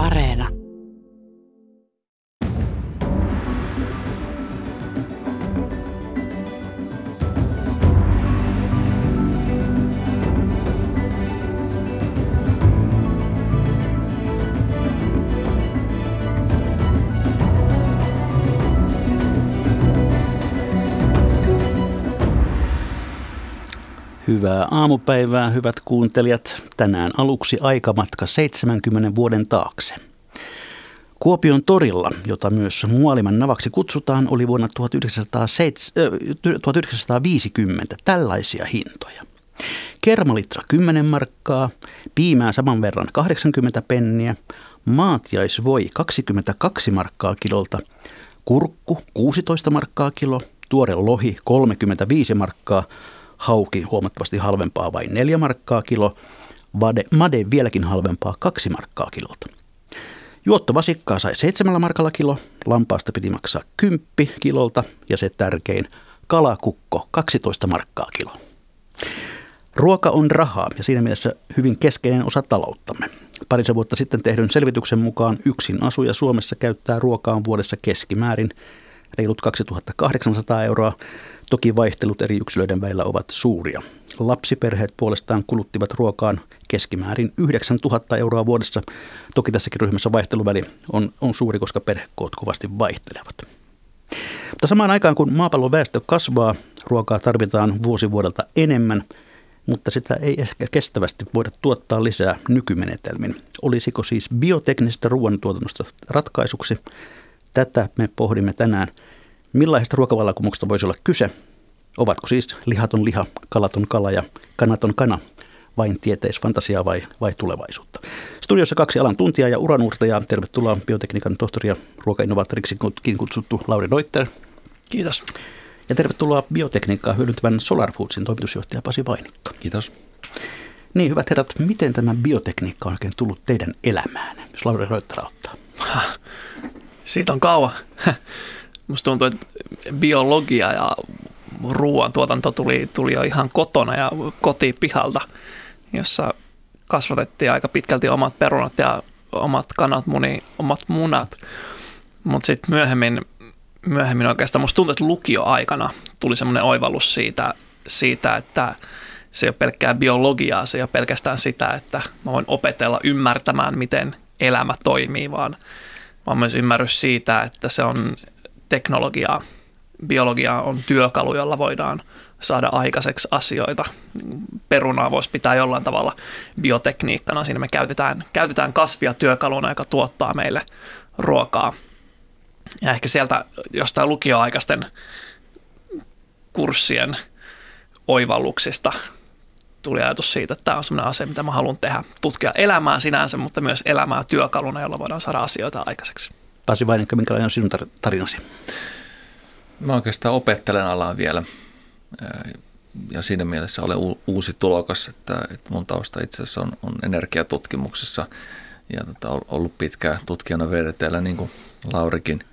Areena. Hyvää aamupäivää, hyvät kuuntelijat. Tänään aluksi aikamatka 70 vuoden taakse. Kuopion torilla, jota myös Muoliman navaksi kutsutaan, oli vuonna 1950 tällaisia hintoja. Kermalitra 10 markkaa, piimää saman verran 80 penniä, maatiaisvoi 22 markkaa kilolta, kurkku 16 markkaa kilo, tuore lohi 35 markkaa, hauki huomattavasti halvempaa vain 4 markkaa kilo, vade, made vieläkin halvempaa 2 markkaa kilolta. Juottovasikkaa sai 7 markalla kilo, lampaasta piti maksaa 10 kilolta ja se tärkein, kalakukko 12 markkaa kilo. Ruoka on rahaa ja siinä mielessä hyvin keskeinen osa talouttamme. Parisen vuotta sitten tehdyn selvityksen mukaan yksin asuja Suomessa käyttää ruokaan vuodessa keskimäärin reilut 2800 euroa. Toki vaihtelut eri yksilöiden välillä ovat suuria. Lapsiperheet puolestaan kuluttivat ruokaan keskimäärin 9000 euroa vuodessa. Toki tässäkin ryhmässä vaihteluväli on, on suuri, koska perhekoot kovasti vaihtelevat. Mutta samaan aikaan kun maapallon väestö kasvaa, ruokaa tarvitaan vuosi vuodelta enemmän, mutta sitä ei ehkä kestävästi voida tuottaa lisää nykymenetelmin. Olisiko siis bioteknisestä ruoantuotannosta ratkaisuksi? Tätä me pohdimme tänään – Millaisesta ruokavallankumouksesta voisi olla kyse? Ovatko siis lihaton liha, kalaton kala ja kanaton kana vain tieteisfantasiaa vai, vai tulevaisuutta? Studiossa kaksi alan tuntijaa ja uranuurtajaa. Tervetuloa biotekniikan tohtori ja ruokainnovaattoriksikin kutsuttu Lauri Deutter. Kiitos. Ja tervetuloa biotekniikkaa hyödyntävän Solar Foodsin toimitusjohtaja Pasi Vainikka. Kiitos. Niin, hyvät herrat, miten tämä biotekniikka on oikein tullut teidän elämään, jos Lauri Deutter ottaa? Siitä on kauan. Musta tuntuu, että biologia ja ruoantuotanto tuli, tuli jo ihan kotona ja kotipihalta, jossa kasvatettiin aika pitkälti omat perunat ja omat kanat, muni, omat munat. Mutta sitten myöhemmin, myöhemmin oikeastaan musta tuntuu, että lukioaikana tuli semmoinen oivallus siitä, siitä, että se ei ole pelkkää biologiaa, se ei ole pelkästään sitä, että mä voin opetella ymmärtämään, miten elämä toimii, vaan, vaan myös ymmärrys siitä, että se on teknologiaa, biologia on työkalu, jolla voidaan saada aikaiseksi asioita. Perunaa voisi pitää jollain tavalla biotekniikkana. Siinä me käytetään, käytetään kasvia työkaluna, joka tuottaa meille ruokaa. Ja ehkä sieltä jostain lukioaikaisten kurssien oivalluksista tuli ajatus siitä, että tämä on sellainen asia, mitä mä haluan tehdä. Tutkia elämää sinänsä, mutta myös elämää työkaluna, jolla voidaan saada asioita aikaiseksi. Pasi Vainikka, minkälainen on sinun tarinasi? Mä oikeastaan opettelen alaa vielä ja siinä mielessä olen uusi tulokas, että, että mun tausta itse asiassa on, on energiatutkimuksessa ja tota, ollut pitkään tutkijana VDTllä niin kuin Laurikin,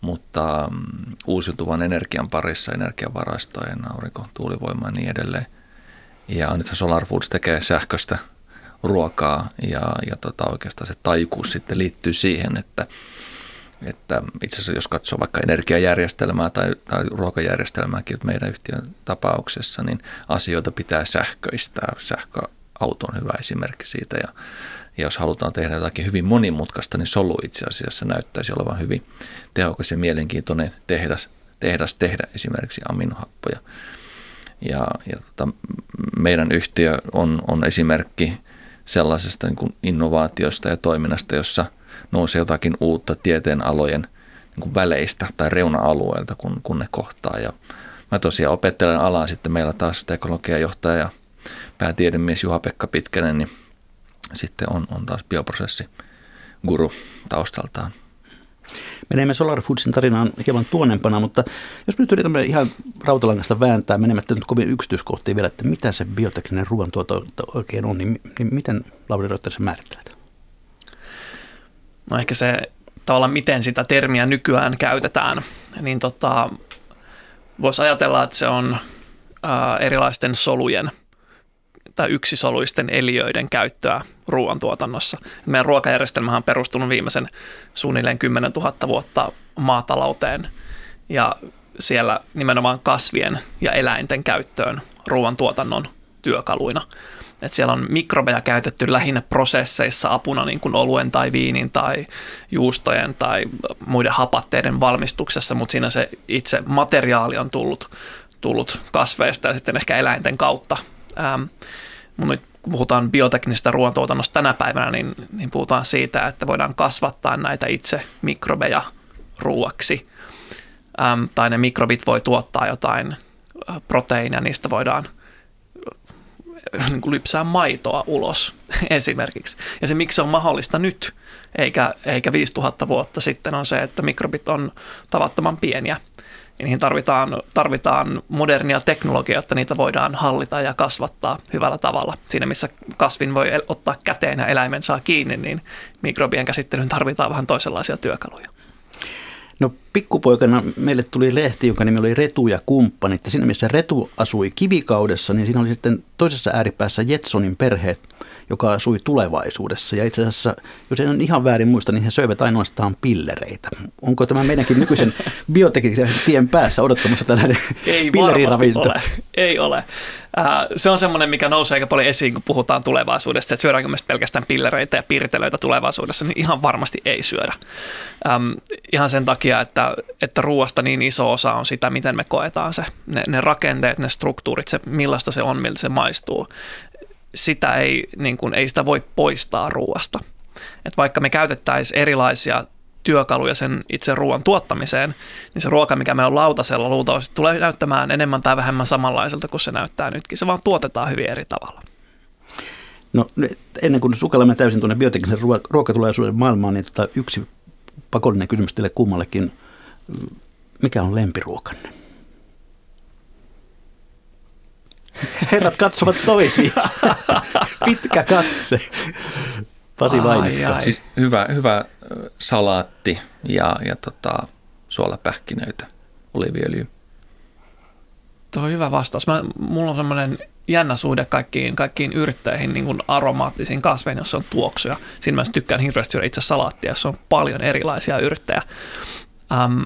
mutta mm, uusiutuvan energian parissa, energiavarastojen, aurinko, tuulivoima ja niin edelleen. Ja nythän Solar Foods tekee sähköstä ruokaa ja, ja tota, oikeastaan se taikuus sitten liittyy siihen, että että itse asiassa jos katsoo vaikka energiajärjestelmää tai, tai ruokajärjestelmääkin meidän yhtiön tapauksessa, niin asioita pitää sähköistää. Sähköauto on hyvä esimerkki siitä ja, ja jos halutaan tehdä jotakin hyvin monimutkaista, niin solu itse asiassa näyttäisi olevan hyvin tehokas ja mielenkiintoinen tehdas, tehdas tehdä esimerkiksi aminohappoja. Ja, ja tota, meidän yhtiö on, on esimerkki sellaisesta niin kuin innovaatiosta ja toiminnasta, jossa – nousee jotakin uutta tieteen alojen niin väleistä tai reuna-alueelta, kun, kun ne kohtaa. Ja mä tosiaan opettelen alaa sitten meillä taas teknologiajohtaja ja päätiedemies Juha-Pekka Pitkänen, niin sitten on, on taas bioprosessi guru taustaltaan. Menemme Solar Foodsin tarinaan hieman tuonempana, mutta jos me nyt yritämme ihan rautalangasta vääntää menemättä nyt kovin yksityiskohtiin vielä, että mitä se biotekninen ruoantuotanto oikein on, niin, niin miten Lauri Rötter määrittelet? No ehkä se tavallaan miten sitä termiä nykyään käytetään, niin tota, voisi ajatella, että se on ää, erilaisten solujen tai yksisoluisten eliöiden käyttöä ruoantuotannossa. Meidän ruokajärjestelmähän on perustunut viimeisen suunnilleen 10 000 vuotta maatalouteen ja siellä nimenomaan kasvien ja eläinten käyttöön ruoantuotannon työkaluina. Et siellä on mikrobeja käytetty lähinnä prosesseissa apuna niin kuin oluen tai viinin tai juustojen tai muiden hapatteiden valmistuksessa, mutta siinä se itse materiaali on tullut, tullut kasveista ja sitten ehkä eläinten kautta. Ähm, nyt kun puhutaan bioteknisestä ruoantuotannosta tänä päivänä, niin, niin puhutaan siitä, että voidaan kasvattaa näitä itse mikrobeja ruuaksi. Ähm, tai ne mikrobit voi tuottaa jotain proteiinia, niistä voidaan – niin kuin lypsää maitoa ulos esimerkiksi. Ja se, miksi se on mahdollista nyt, eikä, eikä 5000 vuotta sitten, on se, että mikrobit on tavattoman pieniä. Ja niihin tarvitaan, tarvitaan modernia teknologiaa, jotta niitä voidaan hallita ja kasvattaa hyvällä tavalla. Siinä, missä kasvin voi ottaa käteen ja eläimen saa kiinni, niin mikrobien käsittelyyn tarvitaan vähän toisenlaisia työkaluja. No pikkupoikana meille tuli lehti, jonka nimi oli Retu ja kumppanit. Ja siinä missä Retu asui kivikaudessa, niin siinä oli sitten toisessa ääripäässä Jetsonin perheet – joka asui tulevaisuudessa. Ja itse asiassa, jos en ihan väärin muista, niin he söivät ainoastaan pillereitä. Onko tämä meidänkin nykyisen bioteknisen tien päässä odottamassa tällainen Ei pilleriravinto? Ole. Ei ole. Äh, se on semmoinen, mikä nousee aika paljon esiin, kun puhutaan tulevaisuudesta, että syödäänkö myös pelkästään pillereitä ja piirtelöitä tulevaisuudessa, niin ihan varmasti ei syödä. Ähm, ihan sen takia, että, että ruoasta niin iso osa on sitä, miten me koetaan se, ne, ne rakenteet, ne struktuurit, se millaista se on, miltä se maistuu sitä ei, niin kuin, ei sitä voi poistaa ruoasta. Et vaikka me käytettäisiin erilaisia työkaluja sen itse ruoan tuottamiseen, niin se ruoka, mikä me on lautasella luultavasti tulee näyttämään enemmän tai vähemmän samanlaiselta kuin se näyttää nytkin. Se vaan tuotetaan hyvin eri tavalla. No ennen kuin sukellamme täysin tuonne bioteknisen ruokatulaisuuden maailmaan, niin tota, yksi pakollinen kysymys teille kummallekin. Mikä on lempiruokanne? Herrat katsovat toisiinsa. Pitkä katse. Pasi Vainikka. Siis hyvä, hyvä salaatti ja, ja tota, suolapähkinöitä, oliviöljy. Tuo on hyvä vastaus. Mä, mulla on semmoinen jännä suhde kaikkiin, kaikkiin yrtteihin, niin kuin aromaattisiin kasveihin, jossa on tuoksuja. Siinä mä tykkään hirveästi syödä itse salaattia, jossa on paljon erilaisia yrttejä. Ähm,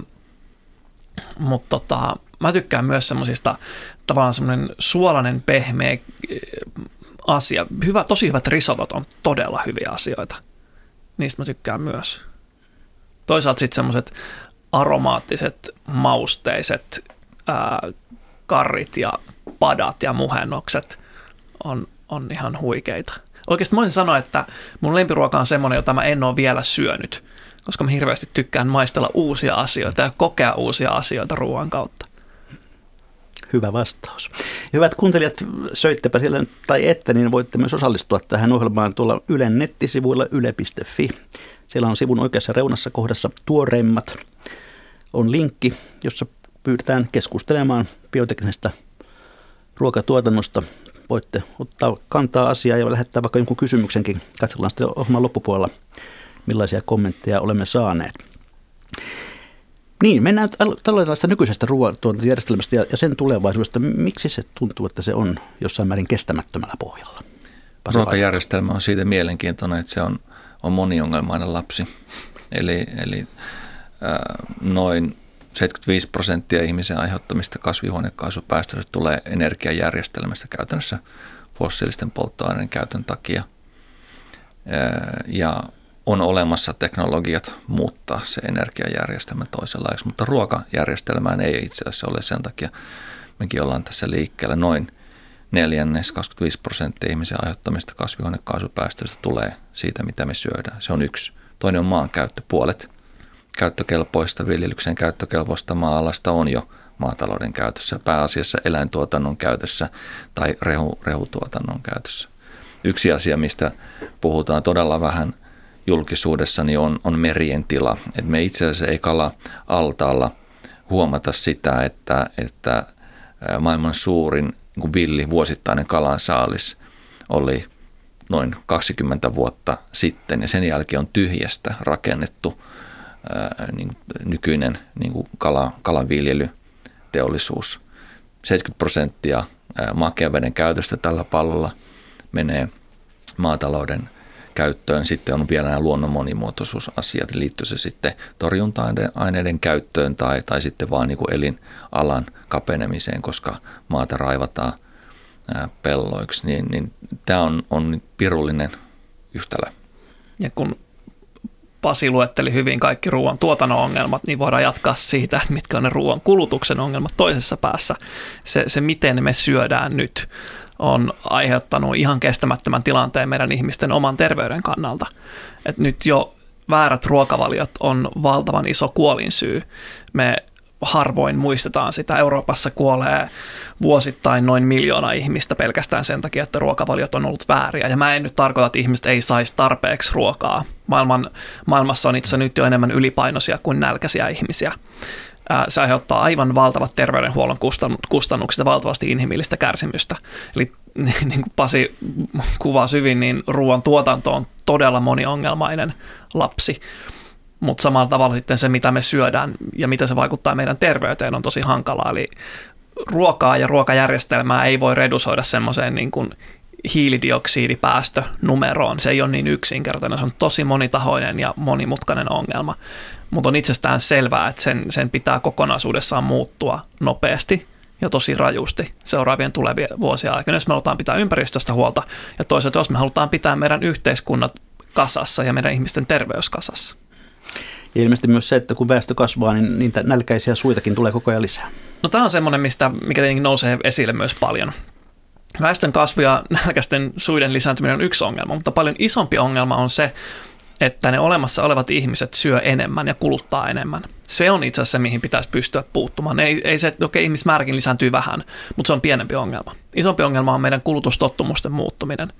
mutta tota, mä tykkään myös semmoisista tavallaan semmoinen suolainen, pehmeä eh, asia. Hyvä, tosi hyvät risotot on todella hyviä asioita. Niistä mä tykkään myös. Toisaalta sitten semmoiset aromaattiset, mausteiset ää, karrit ja padat ja muhennokset on, on ihan huikeita. Oikeasti mä voisin sanoa, että mun lempiruoka on semmoinen, jota mä en ole vielä syönyt, koska mä hirveästi tykkään maistella uusia asioita ja kokea uusia asioita ruoan kautta. Hyvä vastaus. Hyvät kuuntelijat, söittepä siellä tai ette, niin voitte myös osallistua tähän ohjelmaan tuolla Ylen nettisivuilla yle.fi. Siellä on sivun oikeassa reunassa kohdassa tuoreimmat. On linkki, jossa pyydetään keskustelemaan bioteknisestä ruokatuotannosta. Voitte ottaa kantaa asiaa ja lähettää vaikka jonkun kysymyksenkin. Katsellaan sitten ohjelman loppupuolella, millaisia kommentteja olemme saaneet. Niin, mennään tällaisesta nykyisestä ruoantuotantojärjestelmästä ja, sen tulevaisuudesta. Miksi se tuntuu, että se on jossain määrin kestämättömällä pohjalla? Pasi Ruokajärjestelmä on siitä mielenkiintoinen, että se on, on moniongelmainen lapsi. Eli, eli äh, noin 75 prosenttia ihmisen aiheuttamista kasvihuonekaasupäästöistä tulee energiajärjestelmästä käytännössä fossiilisten polttoaineiden käytön takia. Ja on olemassa teknologiat muuttaa se energiajärjestelmä toisenlaiseksi, mutta ruokajärjestelmään ei itse asiassa ole sen takia. Mekin ollaan tässä liikkeellä noin neljännes, 25 prosenttia ihmisen aiheuttamista kasvihuonekaasupäästöistä tulee siitä, mitä me syödään. Se on yksi. Toinen on maankäyttö. Puolet käyttökelpoista, viljelyksen käyttökelpoista maa-alasta on jo maatalouden käytössä, pääasiassa eläintuotannon käytössä tai rehu, rehutuotannon käytössä. Yksi asia, mistä puhutaan todella vähän julkisuudessa, niin on, on merien tila. Et me itse asiassa ei kala altaalla huomata sitä, että, että maailman suurin niin villi vuosittainen kalan saalis oli noin 20 vuotta sitten ja sen jälkeen on tyhjästä rakennettu ää, niin, nykyinen niin kala, kalanviljelyteollisuus. 70 prosenttia makean veden käytöstä tällä pallolla menee maatalouden käyttöön. Sitten on vielä nämä luonnon monimuotoisuusasiat, liittyy se sitten torjunta-aineiden käyttöön tai, tai sitten vaan niin kuin elinalan kapenemiseen, koska maata raivataan pelloiksi, niin, niin tämä on, on pirullinen yhtälö. Ja kun Pasi luetteli hyvin kaikki ruoan tuotannon ongelmat, niin voidaan jatkaa siitä, että mitkä on ne ruoan kulutuksen ongelmat toisessa päässä. Se, se miten me syödään nyt on aiheuttanut ihan kestämättömän tilanteen meidän ihmisten oman terveyden kannalta. Et nyt jo väärät ruokavaliot on valtavan iso kuolinsyy. Me harvoin muistetaan sitä. Euroopassa kuolee vuosittain noin miljoona ihmistä pelkästään sen takia, että ruokavaliot on ollut vääriä. Ja mä en nyt tarkoita, että ihmiset ei saisi tarpeeksi ruokaa. Maailman, maailmassa on itse nyt jo enemmän ylipainoisia kuin nälkäisiä ihmisiä. Se aiheuttaa aivan valtavat terveydenhuollon kustannukset ja valtavasti inhimillistä kärsimystä. Eli niin kuin Pasi kuvaa hyvin, niin ruoan tuotanto on todella moniongelmainen lapsi mutta samalla tavalla sitten se, mitä me syödään ja mitä se vaikuttaa meidän terveyteen, on tosi hankalaa. Eli ruokaa ja ruokajärjestelmää ei voi redusoida semmoiseen niin kuin hiilidioksidipäästönumeroon. Se ei ole niin yksinkertainen, se on tosi monitahoinen ja monimutkainen ongelma. Mutta on itsestään selvää, että sen, sen pitää kokonaisuudessaan muuttua nopeasti ja tosi rajusti seuraavien tulevien vuosien aikana, jos me halutaan pitää ympäristöstä huolta ja toisaalta jos me halutaan pitää meidän yhteiskunnat kasassa ja meidän ihmisten terveys kasassa. Ja ilmeisesti myös se, että kun väestö kasvaa, niin niitä nälkäisiä suitakin tulee koko ajan lisää. No tämä on semmoinen, mistä, mikä tietenkin nousee esille myös paljon. Väestön kasvu ja nälkäisten suiden lisääntyminen on yksi ongelma, mutta paljon isompi ongelma on se, että ne olemassa olevat ihmiset syö enemmän ja kuluttaa enemmän. Se on itse asiassa se, mihin pitäisi pystyä puuttumaan. Ei, ei se, että okei, ihmismääräkin lisääntyy vähän, mutta se on pienempi ongelma. Isompi ongelma on meidän kulutustottumusten muuttuminen.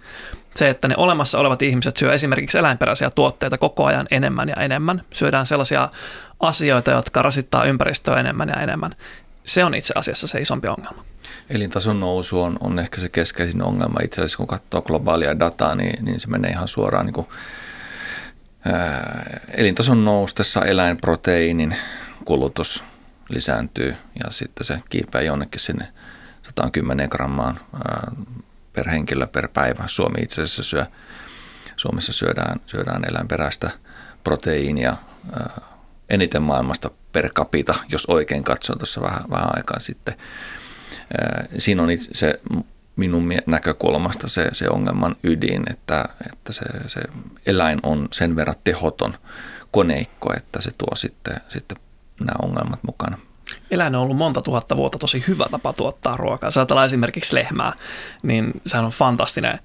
Se, että ne olemassa olevat ihmiset syö esimerkiksi eläinperäisiä tuotteita koko ajan enemmän ja enemmän. Syödään sellaisia asioita, jotka rasittaa ympäristöä enemmän ja enemmän. Se on itse asiassa se isompi ongelma. Elintason nousu on, on ehkä se keskeisin ongelma. Itse asiassa kun katsoo globaalia dataa, niin, niin se menee ihan suoraan niin kuin elintason noustessa eläinproteiinin kulutus lisääntyy ja sitten se kiipeää jonnekin sinne 110 grammaan per henkilö per päivä. Suomi itse asiassa syö, Suomessa syödään, syödään eläinperäistä proteiinia eniten maailmasta per capita, jos oikein katson tuossa vähän, vähän aikaa sitten. Siinä on se minun näkökulmasta se, se ongelman ydin, että, että se, se eläin on sen verran tehoton koneikko, että se tuo sitten, sitten nämä ongelmat mukana. Eläin on ollut monta tuhatta vuotta tosi hyvä tapa tuottaa ruokaa. Jos ajatellaan esimerkiksi lehmää, niin sehän on fantastinen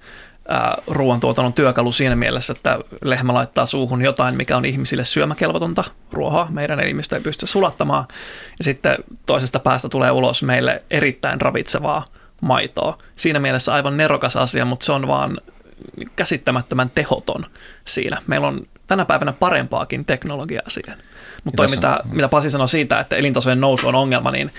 ruoantuotannon työkalu siinä mielessä, että lehmä laittaa suuhun jotain, mikä on ihmisille syömäkelvotonta ruohoa. Meidän elimistö ei pysty sulattamaan. Ja sitten toisesta päästä tulee ulos meille erittäin ravitsevaa maitoa. Siinä mielessä aivan nerokas asia, mutta se on vaan käsittämättömän tehoton siinä. Meillä on tänä päivänä parempaakin teknologiaa siihen. Mutta toi, mitä, mitä Pasi sanoi siitä, että elintasojen nousu on ongelma, niin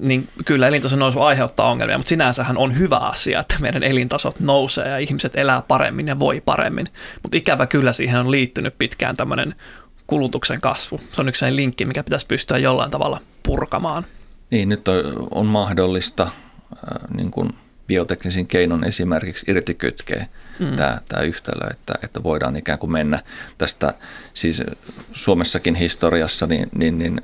niin kyllä elintason nousu aiheuttaa ongelmia, mutta sinänsähän on hyvä asia, että meidän elintasot nousee ja ihmiset elää paremmin ja voi paremmin. Mutta ikävä kyllä siihen on liittynyt pitkään tämmöinen kulutuksen kasvu. Se on yksi linkki, mikä pitäisi pystyä jollain tavalla purkamaan. Niin, nyt on, on mahdollista niin kuin bioteknisin keinon esimerkiksi irtikytkee mm. tämä, tämä yhtälö, että, että voidaan ikään kuin mennä tästä, siis Suomessakin historiassa, niin, niin, niin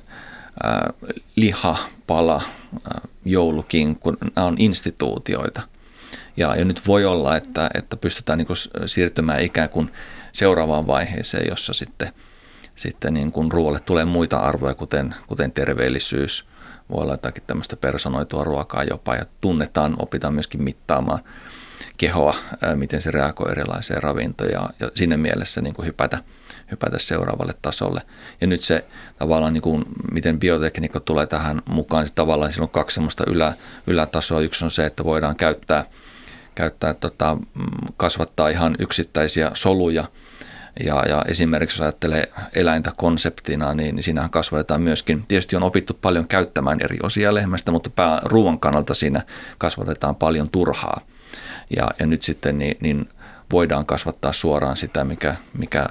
liha, pala, äh, joulukinkku, nämä on instituutioita. Ja, ja nyt voi olla, että, että pystytään niin siirtymään ikään kuin seuraavaan vaiheeseen, jossa sitten, sitten niin kuin ruoalle tulee muita arvoja, kuten, kuten terveellisyys, voi olla jotakin tämmöistä personoitua ruokaa jopa ja tunnetaan, opitaan myöskin mittaamaan kehoa, miten se reagoi erilaiseen ravintoon ja, ja mielessä niin kuin hypätä, hypätä seuraavalle tasolle. Ja nyt se tavallaan, niin kuin, miten biotekniikka tulee tähän mukaan, se tavallaan siinä on kaksi semmoista ylä, ylätasoa. Yksi on se, että voidaan käyttää, käyttää tota, mm, kasvattaa ihan yksittäisiä soluja – ja, ja esimerkiksi jos ajattelee eläintä konseptina, niin, niin siinähän kasvatetaan myöskin, tietysti on opittu paljon käyttämään eri osia lehmästä, mutta pää, ruoan kannalta siinä kasvatetaan paljon turhaa. Ja, ja nyt sitten niin, niin voidaan kasvattaa suoraan sitä, mikä, mikä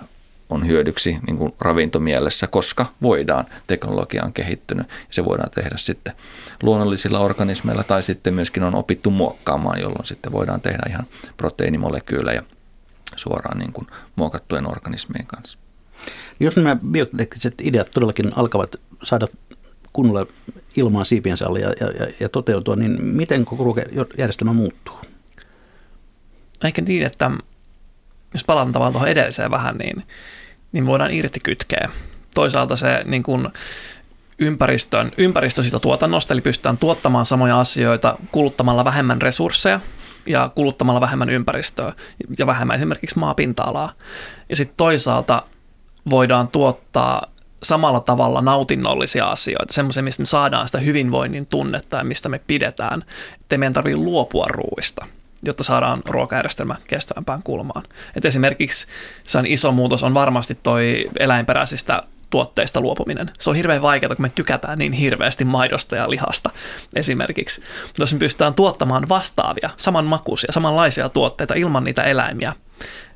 on hyödyksi niin kuin ravintomielessä, koska voidaan, teknologia on kehittynyt ja se voidaan tehdä sitten luonnollisilla organismeilla tai sitten myöskin on opittu muokkaamaan, jolloin sitten voidaan tehdä ihan proteiinimolekyylejä suoraan niin kuin muokattujen organismien kanssa. Jos nämä biotekniset ideat todellakin alkavat saada kunnolla ilmaa siipiensä alle ja, ja, ja toteutua, niin miten koko järjestelmä muuttuu? Ehkä niin, että jos palataan tavallaan tuohon edelliseen vähän, niin, niin voidaan irti kytkeä. Toisaalta se niin kuin ympäristön, ympäristö siitä tuotannosta, eli pystytään tuottamaan samoja asioita kuluttamalla vähemmän resursseja ja kuluttamalla vähemmän ympäristöä ja vähemmän esimerkiksi maapinta-alaa. Ja sitten toisaalta voidaan tuottaa samalla tavalla nautinnollisia asioita, semmoisia, mistä me saadaan sitä hyvinvoinnin tunnetta ja mistä me pidetään, ettei meidän tarvitse luopua ruuista jotta saadaan ruokajärjestelmä kestävämpään kulmaan. Et esimerkiksi se on iso muutos on varmasti toi eläinperäisistä tuotteista luopuminen. Se on hirveän vaikeaa, kun me tykätään niin hirveästi maidosta ja lihasta esimerkiksi. Mutta jos me pystytään tuottamaan vastaavia, samanmakuisia, samanlaisia tuotteita ilman niitä eläimiä,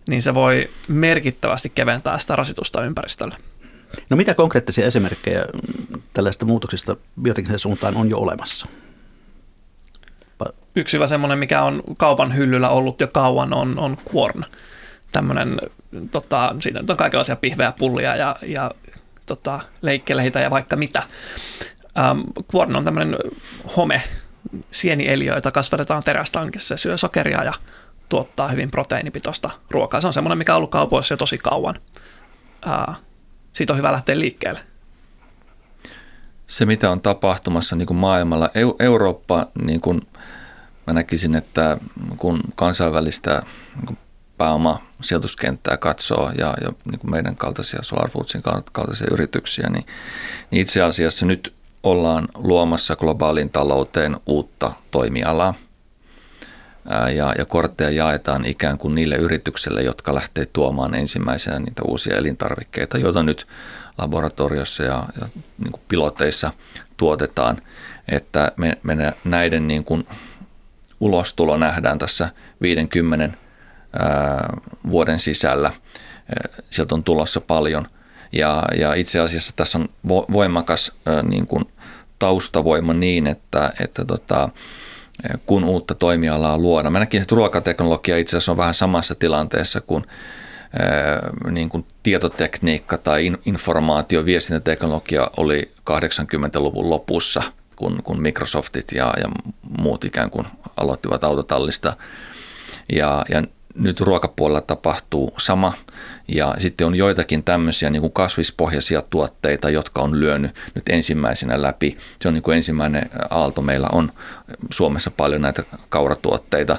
niin se voi merkittävästi keventää sitä rasitusta ympäristölle. No mitä konkreettisia esimerkkejä tällaista muutoksista bioteknisen suuntaan on jo olemassa? Yksi hyvä semmoinen, mikä on kaupan hyllyllä ollut jo kauan, on, on Quorn. Tämmöinen, tota, siinä on kaikenlaisia pihveä pullia ja, ja tota, leikkeleitä ja vaikka mitä. Ähm, Quorn on tämmöinen home, sienieliö, jota kasvatetaan terästankissa. Se syö sokeria ja tuottaa hyvin proteiinipitoista ruokaa. Se on semmoinen, mikä on ollut kaupoissa jo tosi kauan. Äh, siitä on hyvä lähteä liikkeelle. Se, mitä on tapahtumassa niin kuin maailmalla, Eurooppa, niin kuin mä näkisin, että kun kansainvälistä niin pääomasijoituskenttää katsoo ja, ja niin kuin meidän kaltaisia Solar Foodsin kaltaisia yrityksiä, niin, niin itse asiassa nyt ollaan luomassa globaalin talouteen uutta toimialaa. Ja, ja kortteja jaetaan ikään kuin niille yrityksille, jotka lähtee tuomaan ensimmäisenä niitä uusia elintarvikkeita, joita nyt laboratoriossa ja, ja niin kuin piloteissa tuotetaan, että me, me näiden niin kuin ulostulo nähdään tässä 50 vuoden sisällä. Sieltä on tulossa paljon ja, ja itse asiassa tässä on voimakas niin kuin taustavoima niin, että, että tota, kun uutta toimialaa luodaan. Mä näkisin, että ruokateknologia itse asiassa on vähän samassa tilanteessa kuin niin kuin tietotekniikka tai informaatio- viestintäteknologia oli 80-luvun lopussa, kun, kun Microsoftit ja, ja muut ikään kuin aloittivat autotallista. Ja, ja nyt ruokapuolella tapahtuu sama. Ja sitten on joitakin tämmöisiä niin kuin kasvispohjaisia tuotteita, jotka on lyönyt nyt ensimmäisenä läpi. Se on niin kuin ensimmäinen aalto. Meillä on Suomessa paljon näitä kauratuotteita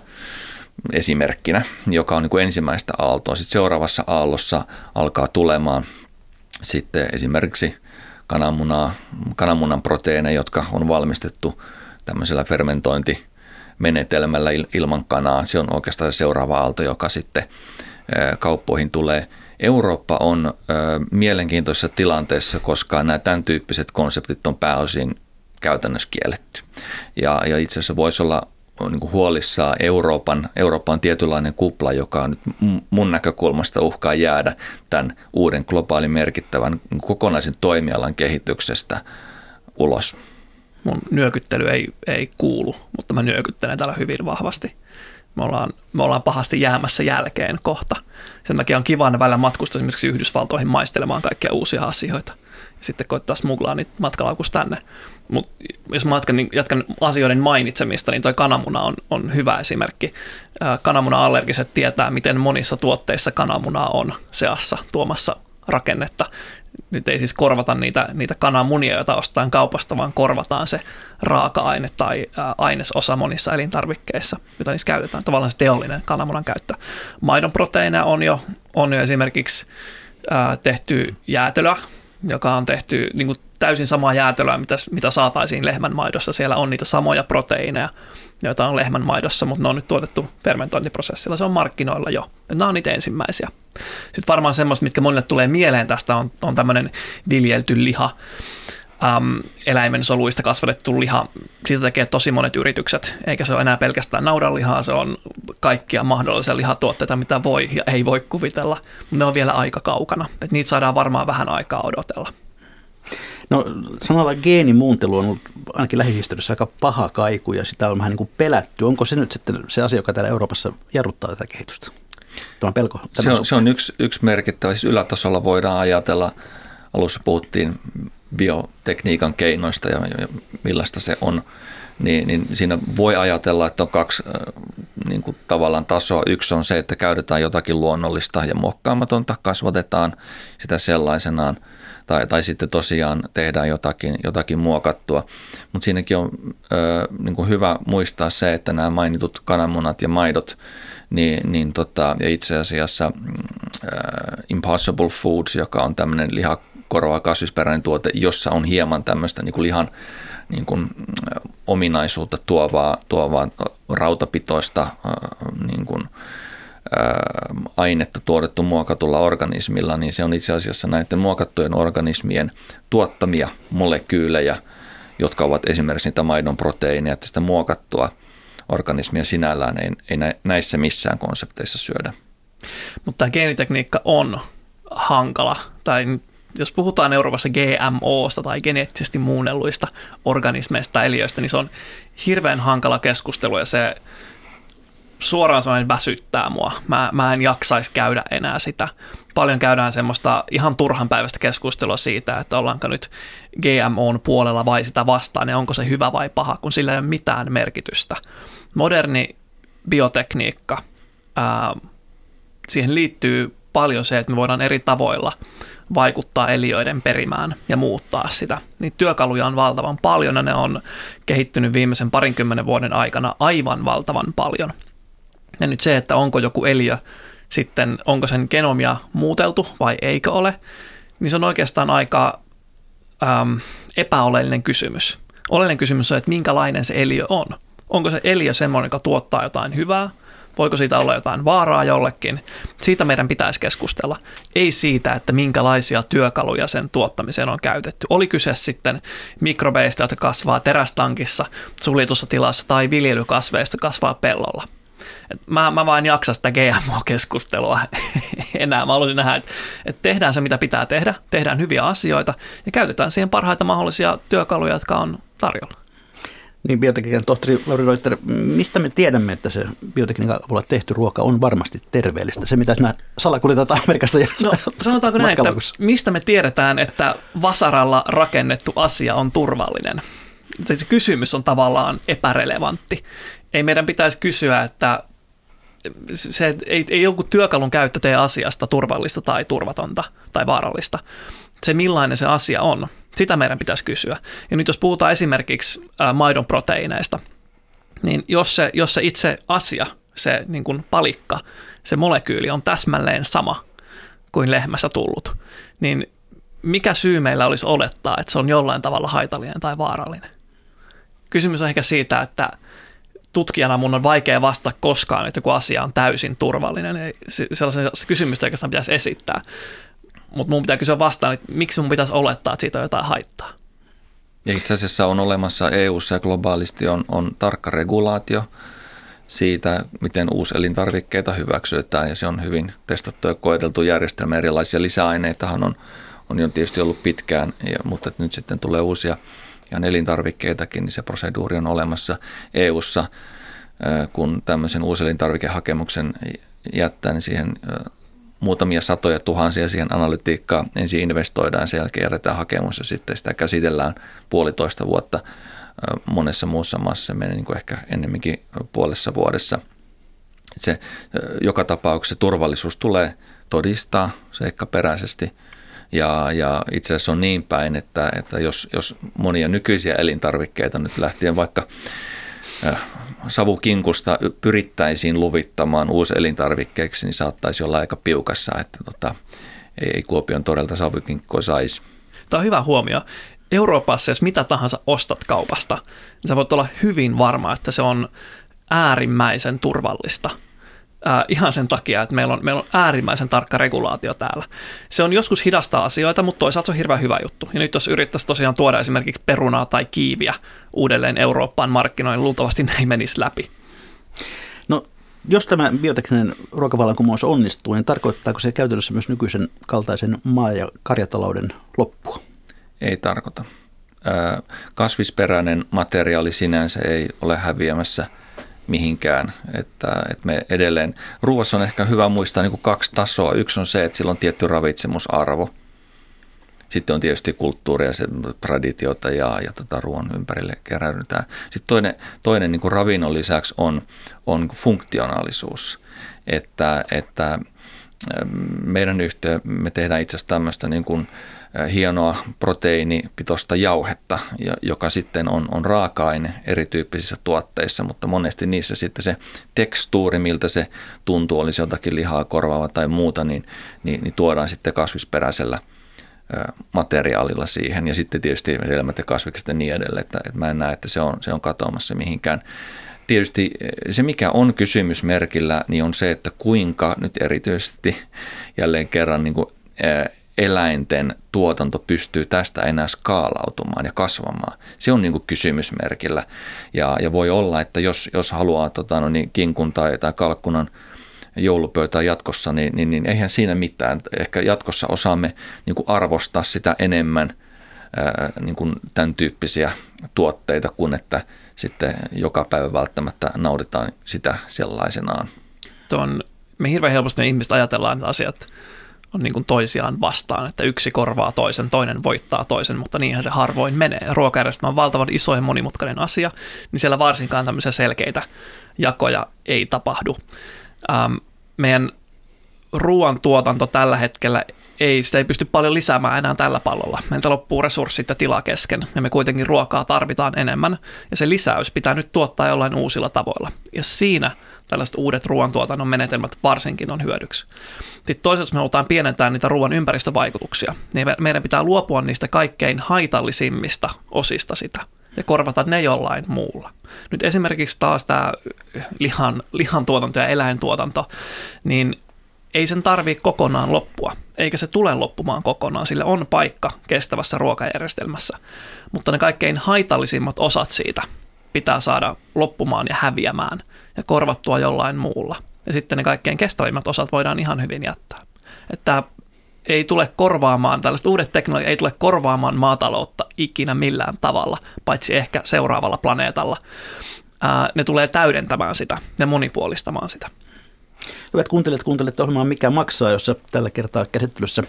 esimerkkinä, joka on niin kuin ensimmäistä aaltoa. Sitten seuraavassa aallossa alkaa tulemaan sitten esimerkiksi kananmunaa, kananmunan proteiineja, jotka on valmistettu tämmöisellä fermentointi menetelmällä ilman kanaa. Se on oikeastaan se seuraava aalto, joka sitten kauppoihin tulee. Eurooppa on mielenkiintoisessa tilanteessa, koska nämä tämän tyyppiset konseptit on pääosin käytännössä kielletty. Ja, ja itse asiassa voisi olla niin kuin huolissaan Euroopan, Euroopan tietynlainen kupla, joka on nyt mun näkökulmasta uhkaa jäädä tämän uuden globaalin merkittävän kokonaisen toimialan kehityksestä ulos mun nyökyttely ei, ei kuulu, mutta mä nyökyttelen täällä hyvin vahvasti. Me ollaan, me ollaan pahasti jäämässä jälkeen kohta. Sen takia on kiva välillä matkustaa esimerkiksi Yhdysvaltoihin maistelemaan kaikkia uusia asioita. Ja sitten koittaa smuglaa niitä matkalaukus tänne. Mutta jos mä jatkan, niin jatkan asioiden mainitsemista, niin toi kananmuna on, on hyvä esimerkki. Kananmuna-allergiset tietää, miten monissa tuotteissa kananmunaa on seassa tuomassa rakennetta nyt ei siis korvata niitä, niitä kananmunia, joita ostetaan kaupasta, vaan korvataan se raaka-aine tai ainesosa monissa elintarvikkeissa, jota niissä käytetään. Tavallaan se teollinen kananmunan käyttö. Maidon proteiineja on jo, on jo esimerkiksi tehty jäätelöä, joka on tehty niin kuin täysin samaa jäätelöä, mitä, mitä saataisiin lehmän maidossa. Siellä on niitä samoja proteiineja, joita on lehmän maidossa, mutta ne on nyt tuotettu fermentointiprosessilla. Se on markkinoilla jo. Nämä on niitä ensimmäisiä. Sitten varmaan semmoista, mitkä monille tulee mieleen tästä, on, on tämmöinen viljelty liha, äm, eläimen soluista kasvatettu liha. Siitä tekee tosi monet yritykset, eikä se ole enää pelkästään naudanlihaa, se on kaikkia mahdollisia lihatuotteita, mitä voi ja ei voi kuvitella, ne on vielä aika kaukana. Et niitä saadaan varmaan vähän aikaa odotella. No sanalla geenimuuntelu on ollut ainakin lähihistoriassa aika paha kaiku ja sitä on vähän niin kuin pelätty. Onko se nyt sitten se asia, joka täällä Euroopassa jarruttaa tätä kehitystä? Tämä on pelko. Se on, se on yksi, yksi merkittävä. Siis ylätasolla voidaan ajatella, alussa puhuttiin biotekniikan keinoista ja, ja millaista se on, niin, niin siinä voi ajatella, että on kaksi äh, niin kuin tavallaan tasoa. Yksi on se, että käytetään jotakin luonnollista ja muokkaamatonta, kasvatetaan sitä sellaisenaan – tai, tai sitten tosiaan tehdään jotakin, jotakin muokattua. Mutta siinäkin on ö, niin kuin hyvä muistaa se, että nämä mainitut kananmunat ja maidot, niin, niin tota, ja itse asiassa ö, Impossible Foods, joka on tämmöinen lihakorva kasvisperäinen tuote, jossa on hieman tämmöistä niin kuin lihan niin kuin, ominaisuutta tuovaa, tuovaa rautapitoista niin kuin, ainetta tuotettu muokatulla organismilla, niin se on itse asiassa näiden muokattujen organismien tuottamia molekyylejä, jotka ovat esimerkiksi niitä maidon proteiineja, että sitä muokattua organismia sinällään ei, ei näissä missään konsepteissa syödä. Mutta tämä geenitekniikka on hankala, tai jos puhutaan Euroopassa GMOsta tai geneettisesti muunnelluista organismeista, eliöistä, niin se on hirveän hankala keskustelu ja se suoraan sanoen väsyttää mua. Mä, mä en jaksaisi käydä enää sitä. Paljon käydään semmoista ihan turhan päivästä keskustelua siitä, että ollaanko nyt GMOn puolella vai sitä vastaan ja onko se hyvä vai paha, kun sillä ei ole mitään merkitystä. Moderni biotekniikka, ää, siihen liittyy paljon se, että me voidaan eri tavoilla vaikuttaa eliöiden perimään ja muuttaa sitä. Niin työkaluja on valtavan paljon ja ne on kehittynyt viimeisen parinkymmenen vuoden aikana aivan valtavan paljon – ja nyt se, että onko joku eliö sitten, onko sen genomia muuteltu vai eikö ole, niin se on oikeastaan aika äm, epäoleellinen kysymys. Oleellinen kysymys on, että minkälainen se eliö on. Onko se eliö semmoinen, joka tuottaa jotain hyvää, voiko siitä olla jotain vaaraa jollekin. Siitä meidän pitäisi keskustella. Ei siitä, että minkälaisia työkaluja sen tuottamiseen on käytetty. Oli kyse sitten mikrobeista, jotka kasvaa terästankissa, suljetussa tilassa tai viljelykasveista kasvaa pellolla. Mä, mä vaan jaksa sitä GMO-keskustelua enää. Mä haluaisin nähdä, että, että tehdään se, mitä pitää tehdä, tehdään hyviä asioita ja käytetään siihen parhaita mahdollisia työkaluja, jotka on tarjolla. Niin, biotekniikan tohtori Lauri Reuter, mistä me tiedämme, että se biotekniikan avulla tehty ruoka on varmasti terveellistä? Se, mitä sinä salakuljetat Amerikasta ja No, sanotaanko näin, että mistä me tiedetään, että vasaralla rakennettu asia on turvallinen? Se kysymys on tavallaan epärelevantti. Ei meidän pitäisi kysyä, että se ei, ei joku työkalun käyttö tee asiasta turvallista tai turvatonta tai vaarallista. Se millainen se asia on, sitä meidän pitäisi kysyä. Ja nyt jos puhutaan esimerkiksi maidon proteiineista, niin jos se, jos se itse asia, se niin kuin palikka, se molekyyli on täsmälleen sama kuin lehmässä tullut, niin mikä syy meillä olisi olettaa, että se on jollain tavalla haitallinen tai vaarallinen? Kysymys on ehkä siitä, että tutkijana mun on vaikea vastata koskaan, että joku asia on täysin turvallinen. Ei, sellaisen kysymystä oikeastaan pitäisi esittää. Mutta mun pitää kysyä vastaan, että miksi mun pitäisi olettaa, että siitä on jotain haittaa. Ja itse asiassa on olemassa eu ja globaalisti on, on tarkka regulaatio siitä, miten uuselintarvikkeita hyväksytään ja se on hyvin testattu ja koeteltu järjestelmä. Erilaisia lisäaineitahan on, on jo tietysti ollut pitkään, ja, mutta nyt sitten tulee uusia – ihan elintarvikkeitakin, niin se proseduuri on olemassa EU-ssa. Kun tämmöisen uuselintarvikehakemuksen jättää, niin siihen muutamia satoja tuhansia siihen analytiikkaan ensin investoidaan, sen jälkeen jätetään hakemus ja sitten sitä käsitellään puolitoista vuotta. Monessa muussa maassa se menee niin kuin ehkä ennemminkin puolessa vuodessa. Se, joka tapauksessa turvallisuus tulee todistaa seikkaperäisesti – ja, ja itse asiassa on niin päin, että, että jos, jos monia nykyisiä elintarvikkeita nyt lähtien vaikka savukinkusta pyrittäisiin luvittamaan elintarvikkeeksi, niin saattaisi olla aika piukassa, että tota, ei, ei Kuopion todelta savukinkkoa saisi. Tämä on hyvä huomio. Euroopassa, jos mitä tahansa ostat kaupasta, niin sä voit olla hyvin varma, että se on äärimmäisen turvallista – äh, ihan sen takia, että meillä on, meillä on äärimmäisen tarkka regulaatio täällä. Se on joskus hidastaa asioita, mutta toisaalta se on hirveän hyvä juttu. Ja nyt jos yrittäisi tosiaan tuoda esimerkiksi perunaa tai kiiviä uudelleen Eurooppaan markkinoille, luultavasti ne ei menisi läpi. No Jos tämä biotekninen ruokavallankumous onnistuu, niin tarkoittaako se käytännössä myös nykyisen kaltaisen maa- ja karjatalouden loppua? Ei tarkoita. Kasvisperäinen materiaali sinänsä ei ole häviämässä mihinkään. Että, että me edelleen, ruoassa on ehkä hyvä muistaa niin kuin kaksi tasoa. Yksi on se, että sillä on tietty ravitsemusarvo – sitten on tietysti kulttuuria, se traditiota ja, ja tota ruoan ympärille keräydytään. Sitten toinen, toinen niin kuin ravinnon lisäksi on, on funktionaalisuus, että, että meidän yhteen me tehdään itse asiassa tämmöistä niin kuin hienoa proteiinipitoista jauhetta, joka sitten on, on raaka-aine erityyppisissä tuotteissa, mutta monesti niissä sitten se tekstuuri, miltä se tuntuu, olisi jotakin lihaa korvaava tai muuta, niin, niin, niin tuodaan sitten kasvisperäisellä – materiaalilla siihen ja sitten tietysti edelmät ja kasvikset ja niin edelleen, että, että mä en näe, että se on, se on katoamassa mihinkään. Tietysti se, mikä on kysymysmerkillä, niin on se, että kuinka nyt erityisesti jälleen kerran niin kuin eläinten tuotanto pystyy tästä enää skaalautumaan ja kasvamaan. Se on niin kuin kysymysmerkillä. Ja, ja voi olla, että jos, jos haluaa tota, no niin, kinkun tai, tai kalkkunan – joulupöytää jatkossa, niin, niin, niin eihän siinä mitään. Ehkä jatkossa osaamme niin kuin arvostaa sitä enemmän ää, niin kuin tämän tyyppisiä tuotteita, kuin että sitten joka päivä välttämättä nauditaan sitä sellaisenaan. Tuon, me hirveän helposti ihmiset ajatellaan, asiat on niin kuin toisiaan vastaan, että yksi korvaa toisen, toinen voittaa toisen, mutta niinhän se harvoin menee. Ruokajärjestelmä on valtavan iso ja monimutkainen asia, niin siellä varsinkaan tämmöisiä selkeitä jakoja ei tapahdu ähm, meidän ruoantuotanto tällä hetkellä ei, sitä ei pysty paljon lisäämään enää tällä pallolla. Meiltä loppuu resurssit ja tila kesken, ja me kuitenkin ruokaa tarvitaan enemmän, ja se lisäys pitää nyt tuottaa jollain uusilla tavoilla. Ja siinä tällaiset uudet ruoantuotannon menetelmät varsinkin on hyödyksi. Sitten toisaalta me halutaan pienentää niitä ruoan ympäristövaikutuksia, niin meidän pitää luopua niistä kaikkein haitallisimmista osista sitä ja korvata ne jollain muulla. Nyt esimerkiksi taas tämä lihan, lihantuotanto ja eläintuotanto, niin ei sen tarvitse kokonaan loppua, eikä se tule loppumaan kokonaan, sillä on paikka kestävässä ruokajärjestelmässä. Mutta ne kaikkein haitallisimmat osat siitä pitää saada loppumaan ja häviämään ja korvattua jollain muulla. Ja sitten ne kaikkein kestävimmät osat voidaan ihan hyvin jättää. Että ei tule korvaamaan, tällaiset uudet teknologiat ei tule korvaamaan maataloutta ikinä millään tavalla, paitsi ehkä seuraavalla planeetalla. Ää, ne tulee täydentämään sitä ja monipuolistamaan sitä. Hyvät kuuntelijat, kuuntelette ohjelmaa Mikä maksaa, jossa tällä kertaa käsittelyssä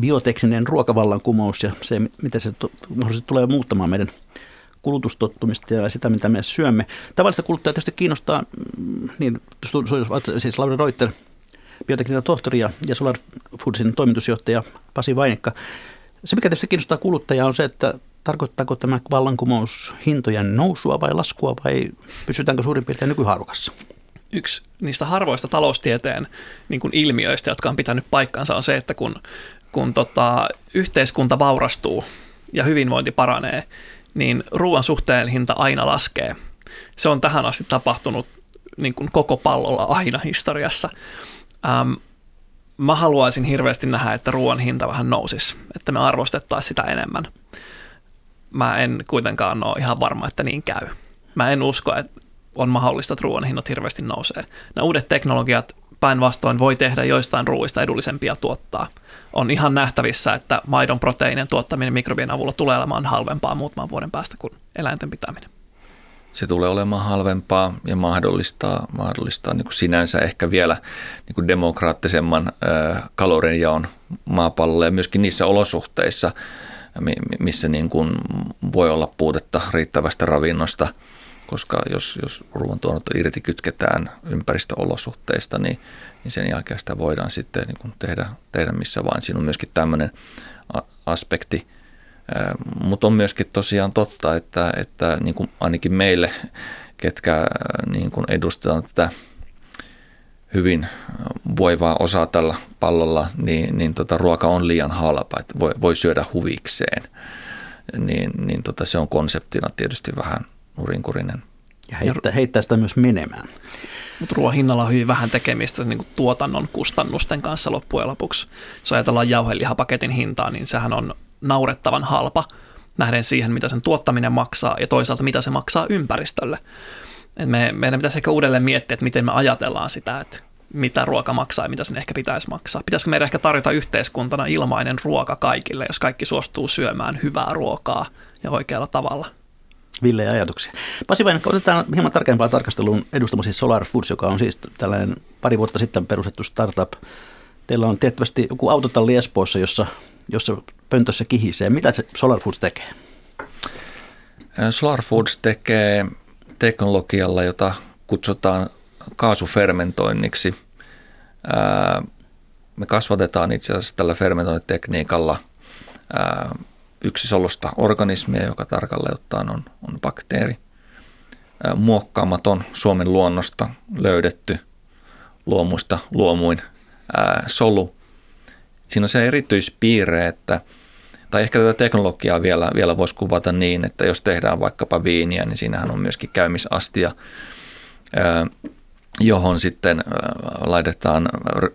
biotekninen ruokavallankumous ja se, miten se mahdollisesti tulee muuttamaan meidän kulutustottumista ja sitä, mitä me syömme. Tavallista kuluttajaa tietysti kiinnostaa, mm, niin, siis Laura Reuter, biotekniikan tohtori ja, Solar Foodsin toimitusjohtaja Pasi Vainikka. Se, mikä tietysti kiinnostaa kuluttajaa, on se, että tarkoittaako tämä vallankumous hintojen nousua vai laskua vai pysytäänkö suurin piirtein nykyhaarukassa? Yksi niistä harvoista taloustieteen niin kuin ilmiöistä, jotka on pitänyt paikkansa, on se, että kun, kun tota, yhteiskunta vaurastuu ja hyvinvointi paranee, niin ruoan suhteen hinta aina laskee. Se on tähän asti tapahtunut niin kuin koko pallolla aina historiassa. Ähm, mä haluaisin hirveästi nähdä, että ruoan hinta vähän nousisi, että me arvostettaisiin sitä enemmän. Mä en kuitenkaan ole ihan varma, että niin käy. Mä en usko, että on mahdollista, että ruoan hinnat hirveästi nousee. Nämä uudet teknologiat päinvastoin voi tehdä joistain ruuista edullisempia tuottaa. On ihan nähtävissä, että maidon proteiinien tuottaminen mikrobien avulla tulee olemaan halvempaa muutaman vuoden päästä kuin eläinten pitäminen. Se tulee olemaan halvempaa ja mahdollistaa, mahdollistaa niin kuin sinänsä ehkä vielä niin kuin demokraattisemman kalorienjaon maapallolle ja myöskin niissä olosuhteissa, missä niin kuin voi olla puutetta riittävästä ravinnosta, koska jos, jos ruoantuotanto irti kytketään ympäristöolosuhteista, niin, niin sen jälkeen sitä voidaan sitten niin kuin tehdä, tehdä missä vain. Siinä on myöskin tämmöinen aspekti – mutta on myöskin tosiaan totta, että, että niin kuin ainakin meille, ketkä niin kuin edustetaan tätä hyvin voivaa osaa tällä pallolla, niin, niin tota, ruoka on liian halpa, että voi, voi syödä huvikseen. Niin, niin tota, se on konseptina tietysti vähän nurinkurinen. Ja heittää, heittää sitä myös menemään. Mutta ruoan hinnalla on hyvin vähän tekemistä niin kuin tuotannon kustannusten kanssa loppujen lopuksi. Jos ajatellaan jauhelihapaketin hintaa, niin sehän on naurettavan halpa nähden siihen, mitä sen tuottaminen maksaa ja toisaalta mitä se maksaa ympäristölle. Et me, meidän pitäisi ehkä uudelleen miettiä, että miten me ajatellaan sitä, että mitä ruoka maksaa ja mitä sen ehkä pitäisi maksaa. Pitäisikö meidän ehkä tarjota yhteiskuntana ilmainen ruoka kaikille, jos kaikki suostuu syömään hyvää ruokaa ja oikealla tavalla? Ville ajatuksia. Pasi Vainikka, otetaan hieman tarkempaa tarkasteluun edustamasi Solar Foods, joka on siis tällainen pari vuotta sitten perustettu startup. Teillä on tiettävästi joku autotalli Espoossa, jossa, jossa pöntössä kihisee. Mitä se Solar Foods tekee? Solar Foods tekee teknologialla, jota kutsutaan kaasufermentoinniksi. Me kasvatetaan itse asiassa tällä fermentointitekniikalla yksisolusta organismia, joka tarkalleen ottaen on, on bakteeri. Muokkaamaton Suomen luonnosta löydetty luomuista luomuin ää, solu. Siinä on se erityispiirre, että tai ehkä tätä teknologiaa vielä, vielä voisi kuvata niin, että jos tehdään vaikkapa viiniä, niin siinähän on myöskin käymisastia, ää, johon sitten laitetaan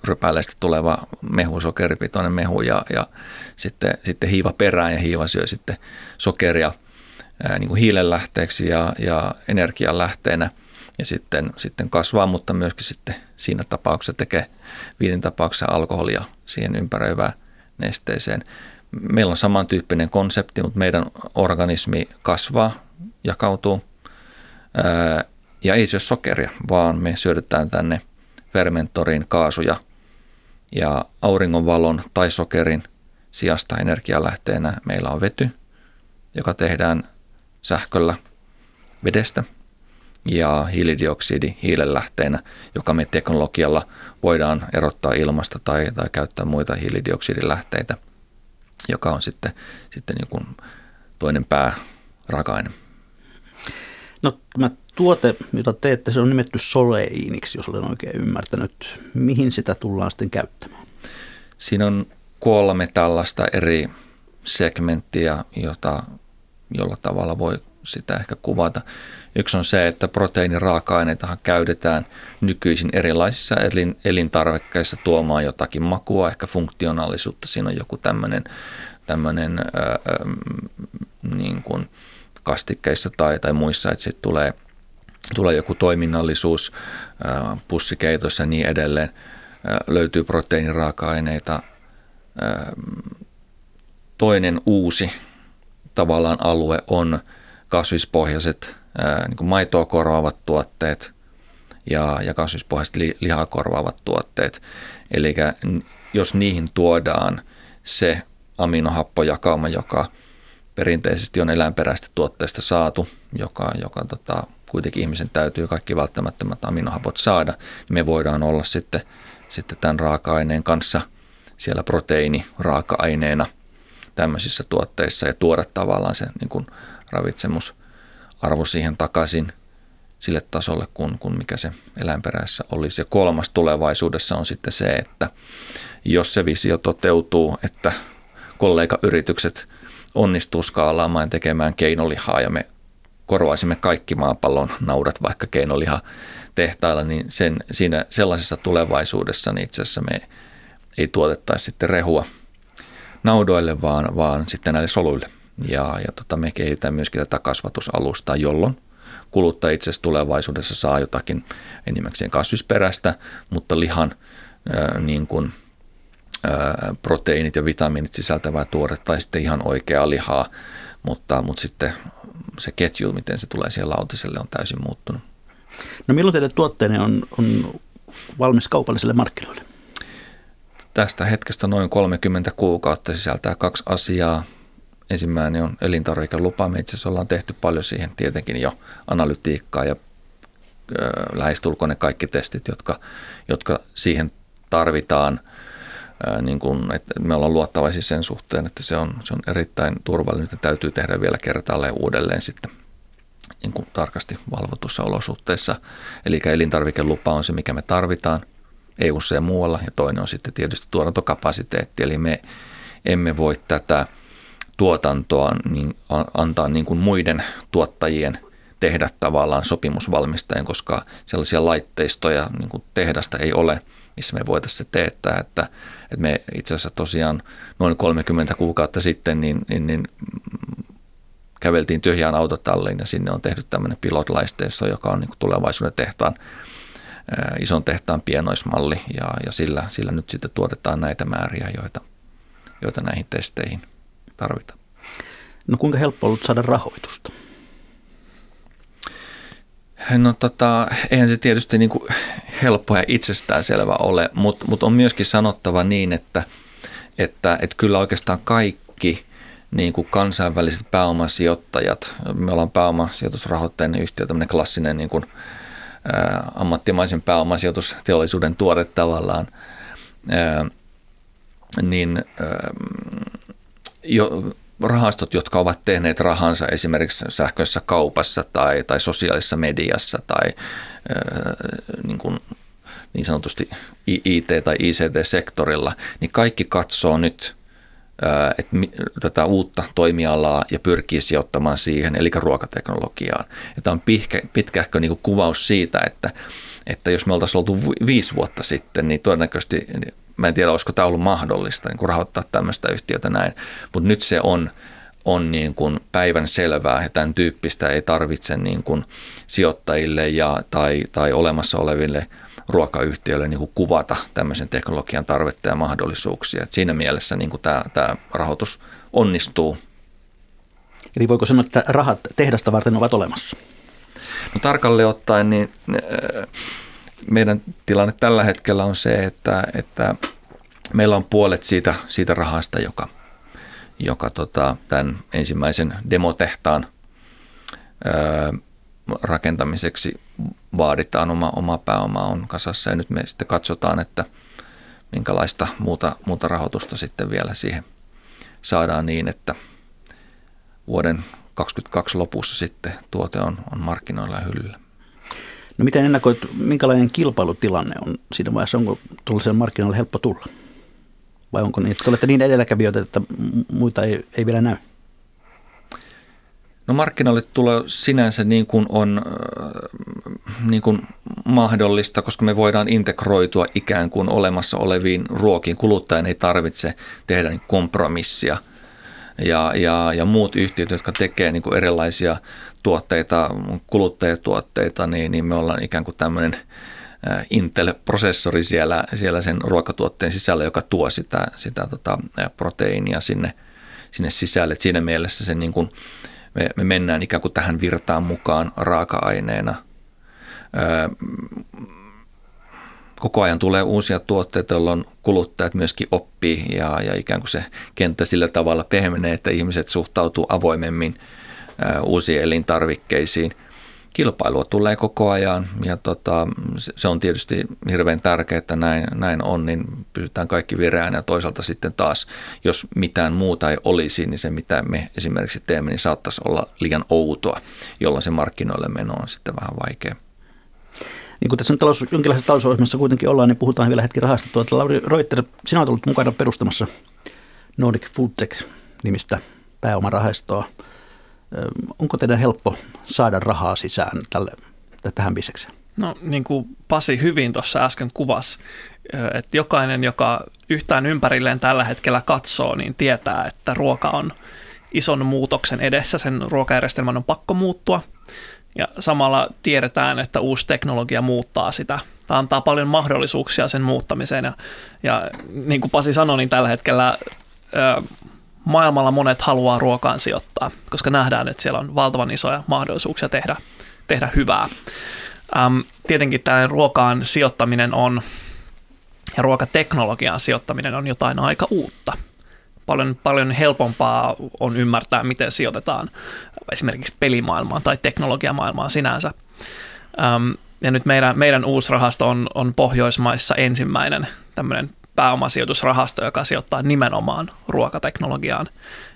rypäleistä tuleva mehu, sokeripitoinen mehu ja, ja sitten, sitten hiiva perään ja hiiva syö sitten sokeria ää, niin kuin hiilenlähteeksi ja, ja energianlähteenä ja sitten, sitten kasvaa, mutta myöskin sitten siinä tapauksessa tekee viinin tapauksessa alkoholia siihen ympäröivään nesteeseen. Meillä on samantyyppinen konsepti, mutta meidän organismi kasvaa, jakautuu ää, ja ei syö sokeria, vaan me syödetään tänne fermentoriin kaasuja ja auringonvalon tai sokerin sijasta energialähteenä meillä on vety, joka tehdään sähköllä vedestä ja hiilidioksidi hiilenlähteenä, joka me teknologialla voidaan erottaa ilmasta tai, tai käyttää muita hiilidioksidilähteitä, joka on sitten, sitten niin kuin toinen pääraaka-aine. No tämä tuote, jota teette, se on nimetty Soleiniksi, jos olen oikein ymmärtänyt. Mihin sitä tullaan sitten käyttämään? Siinä on kolme tällaista eri segmenttiä, jota, jolla tavalla voi sitä ehkä kuvata. Yksi on se, että proteiiniraaka-aineita käytetään nykyisin erilaisissa elintarvikkeissa tuomaan jotakin makua, ehkä funktionaalisuutta. Siinä on joku tämmöinen, tämmöinen ää, niin kuin kastikkeissa tai, tai muissa, että sitten tulee, tulee joku toiminnallisuus pussikeitossa ja niin edelleen. Löytyy proteiiniraaka-aineita. Toinen uusi tavallaan alue on kasvispohjaiset niin kuin maitoa korvaavat tuotteet ja, ja kasvispohjaiset li, lihaa korvaavat tuotteet. Eli jos niihin tuodaan se aminohappojakauma, joka perinteisesti on eläinperäistä tuotteista saatu, joka, joka tota, kuitenkin ihmisen täytyy kaikki välttämättömät aminohapot saada, niin me voidaan olla sitten, sitten tämän raaka-aineen kanssa siellä proteiini raaka-aineena tämmöisissä tuotteissa ja tuoda tavallaan se niin kuin ravitsemusarvo siihen takaisin sille tasolle, kun, kun mikä se eläinperäisessä olisi. Ja kolmas tulevaisuudessa on sitten se, että jos se visio toteutuu, että kollegayritykset onnistuu skaalaamaan ja tekemään keinolihaa ja me korvaisimme kaikki maapallon naudat vaikka keinoliha tehtailla, niin sen, siinä sellaisessa tulevaisuudessa niin itse asiassa me ei tuotettaisi sitten rehua naudoille, vaan, vaan sitten näille soluille. Ja, ja tota, me kehitetään myöskin tätä kasvatusalustaa, jolloin kuluttaja itse asiassa tulevaisuudessa saa jotakin enimmäkseen kasvisperäistä, mutta lihan ää, niin kuin, proteiinit ja vitamiinit sisältävää tuoretta tai sitten ihan oikeaa lihaa, mutta, mutta sitten se ketju, miten se tulee siellä lautiselle, on täysin muuttunut. No milloin teidän tuotteenne on, on valmis kaupalliselle markkinoille? Tästä hetkestä noin 30 kuukautta sisältää kaksi asiaa. Ensimmäinen on elintarvikelupa. Me itse asiassa ollaan tehty paljon siihen tietenkin jo analytiikkaa ja lähestulkoon ne kaikki testit, jotka, jotka siihen tarvitaan. Niin kun, että me ollaan luottavaisia sen suhteen, että se on, se on erittäin turvallinen, että täytyy tehdä vielä kertaalleen uudelleen sitten niin kuin tarkasti valvotussa olosuhteissa. Eli elintarvikelupa on se, mikä me tarvitaan eu ja muualla, ja toinen on sitten tietysti tuotantokapasiteetti, eli me emme voi tätä – tuotantoa niin antaa niin kuin muiden tuottajien tehdä tavallaan sopimusvalmistajien, koska sellaisia laitteistoja niin kuin tehdasta ei ole, missä me voitaisiin se teettää, että, että me itse asiassa tosiaan noin 30 kuukautta sitten niin, niin, niin käveltiin tyhjään autotalliin ja sinne on tehty tämmöinen pilotlaisteisto, joka on niin tulevaisuuden tehtaan, ison tehtaan pienoismalli ja, ja sillä, sillä nyt sitten tuotetaan näitä määriä, joita, joita näihin testeihin tarvitaan. No kuinka helppo ollut saada rahoitusta? No tota, eihän se tietysti niin kuin helppo ja itsestäänselvä ole, mutta mut on myöskin sanottava niin, että, että, että kyllä oikeastaan kaikki niin kuin kansainväliset pääomasijoittajat, me ollaan pääomasijoitusrahoitteinen yhtiö, tämmöinen klassinen niin kuin, ä, ammattimaisen pääomasijoitusteollisuuden tuote tavallaan, ä, niin ä, jo, rahastot, jotka ovat tehneet rahansa esimerkiksi sähköisessä kaupassa tai, tai sosiaalisessa mediassa tai ää, niin, kuin, niin sanotusti IT- tai ICT-sektorilla, niin kaikki katsoo nyt ää, että tätä uutta toimialaa ja pyrkii sijoittamaan siihen, eli ruokateknologiaan. Ja tämä on pitkä, pitkähkö niin kuin kuvaus siitä, että, että jos me oltaisiin oltu viisi vuotta sitten, niin todennäköisesti Mä en tiedä, olisiko tämä ollut mahdollista niin kuin rahoittaa tämmöistä yhtiötä näin, mutta nyt se on, on niin kuin päivän selvää ja tämän tyyppistä ei tarvitse niin kuin sijoittajille ja, tai, tai olemassa oleville ruokayhtiöille niin kuin kuvata tämmöisen teknologian tarvetta ja mahdollisuuksia. Et siinä mielessä niin kuin tämä, tämä rahoitus onnistuu. Eli voiko sanoa, että rahat tehdasta varten ovat olemassa? No tarkalleen ottaen, niin meidän tilanne tällä hetkellä on se, että, että meillä on puolet siitä, siitä rahasta, joka, joka tota, tämän ensimmäisen demotehtaan ää, rakentamiseksi vaaditaan oma, oma pääoma on kasassa ja nyt me sitten katsotaan, että minkälaista muuta, muuta rahoitusta sitten vielä siihen saadaan niin, että vuoden 2022 lopussa sitten tuote on, on markkinoilla hyllyllä. No miten ennakoit, minkälainen kilpailutilanne on siinä vaiheessa? Onko tuollaiselle markkinoille helppo tulla? Vai onko niin, että olette niin edelläkävijöitä, että muita ei, ei vielä näy? No markkinoille tulee sinänsä niin kuin on niin kuin mahdollista, koska me voidaan integroitua ikään kuin olemassa oleviin ruokiin. Kuluttajan ei tarvitse tehdä niin kompromissia – ja, ja, ja muut yhtiöt, jotka tekee niin kuin erilaisia tuotteita, kuluttajatuotteita, niin, niin me ollaan ikään kuin tämmöinen Intel-prosessori siellä, siellä sen ruokatuotteen sisällä, joka tuo sitä, sitä tota, proteiinia sinne, sinne sisälle. Et siinä mielessä se niin kuin, me, me mennään ikään kuin tähän virtaan mukaan raaka-aineena koko ajan tulee uusia tuotteita, jolloin kuluttajat myöskin oppii ja, ja ikään kuin se kenttä sillä tavalla pehmenee, että ihmiset suhtautuu avoimemmin ä, uusiin elintarvikkeisiin. Kilpailua tulee koko ajan ja tota, se on tietysti hirveän tärkeää, että näin, näin on, niin pysytään kaikki vireään ja toisaalta sitten taas, jos mitään muuta ei olisi, niin se mitä me esimerkiksi teemme, niin saattaisi olla liian outoa, jolloin se markkinoille meno on sitten vähän vaikea niin kuin tässä on talous, jonkinlaisessa talousohjelmassa kuitenkin ollaan, niin puhutaan vielä hetki rahasta. Tuota, Lauri Reuter, sinä olet ollut mukana perustamassa Nordic Foodtech-nimistä pääomarahastoa. Onko teidän helppo saada rahaa sisään tälle, tähän bisekseen? No niin kuin Pasi hyvin tuossa äsken kuvasi, että jokainen, joka yhtään ympärilleen tällä hetkellä katsoo, niin tietää, että ruoka on ison muutoksen edessä, sen ruokajärjestelmän on pakko muuttua. Ja samalla tiedetään, että uusi teknologia muuttaa sitä. Tämä antaa paljon mahdollisuuksia sen muuttamiseen. Ja, ja niin kuin Pasi sanoi, niin tällä hetkellä ö, maailmalla monet haluaa ruokaan sijoittaa, koska nähdään, että siellä on valtavan isoja mahdollisuuksia tehdä, tehdä hyvää. Öm, tietenkin tämä ruokaan sijoittaminen on ja ruokateknologiaan sijoittaminen on jotain aika uutta – paljon, paljon helpompaa on ymmärtää, miten sijoitetaan esimerkiksi pelimaailmaan tai teknologiamaailmaan sinänsä. Um, ja nyt meidän, meidän uusi rahasto on, on Pohjoismaissa ensimmäinen tämmöinen pääomasijoitusrahasto, joka sijoittaa nimenomaan ruokateknologiaan.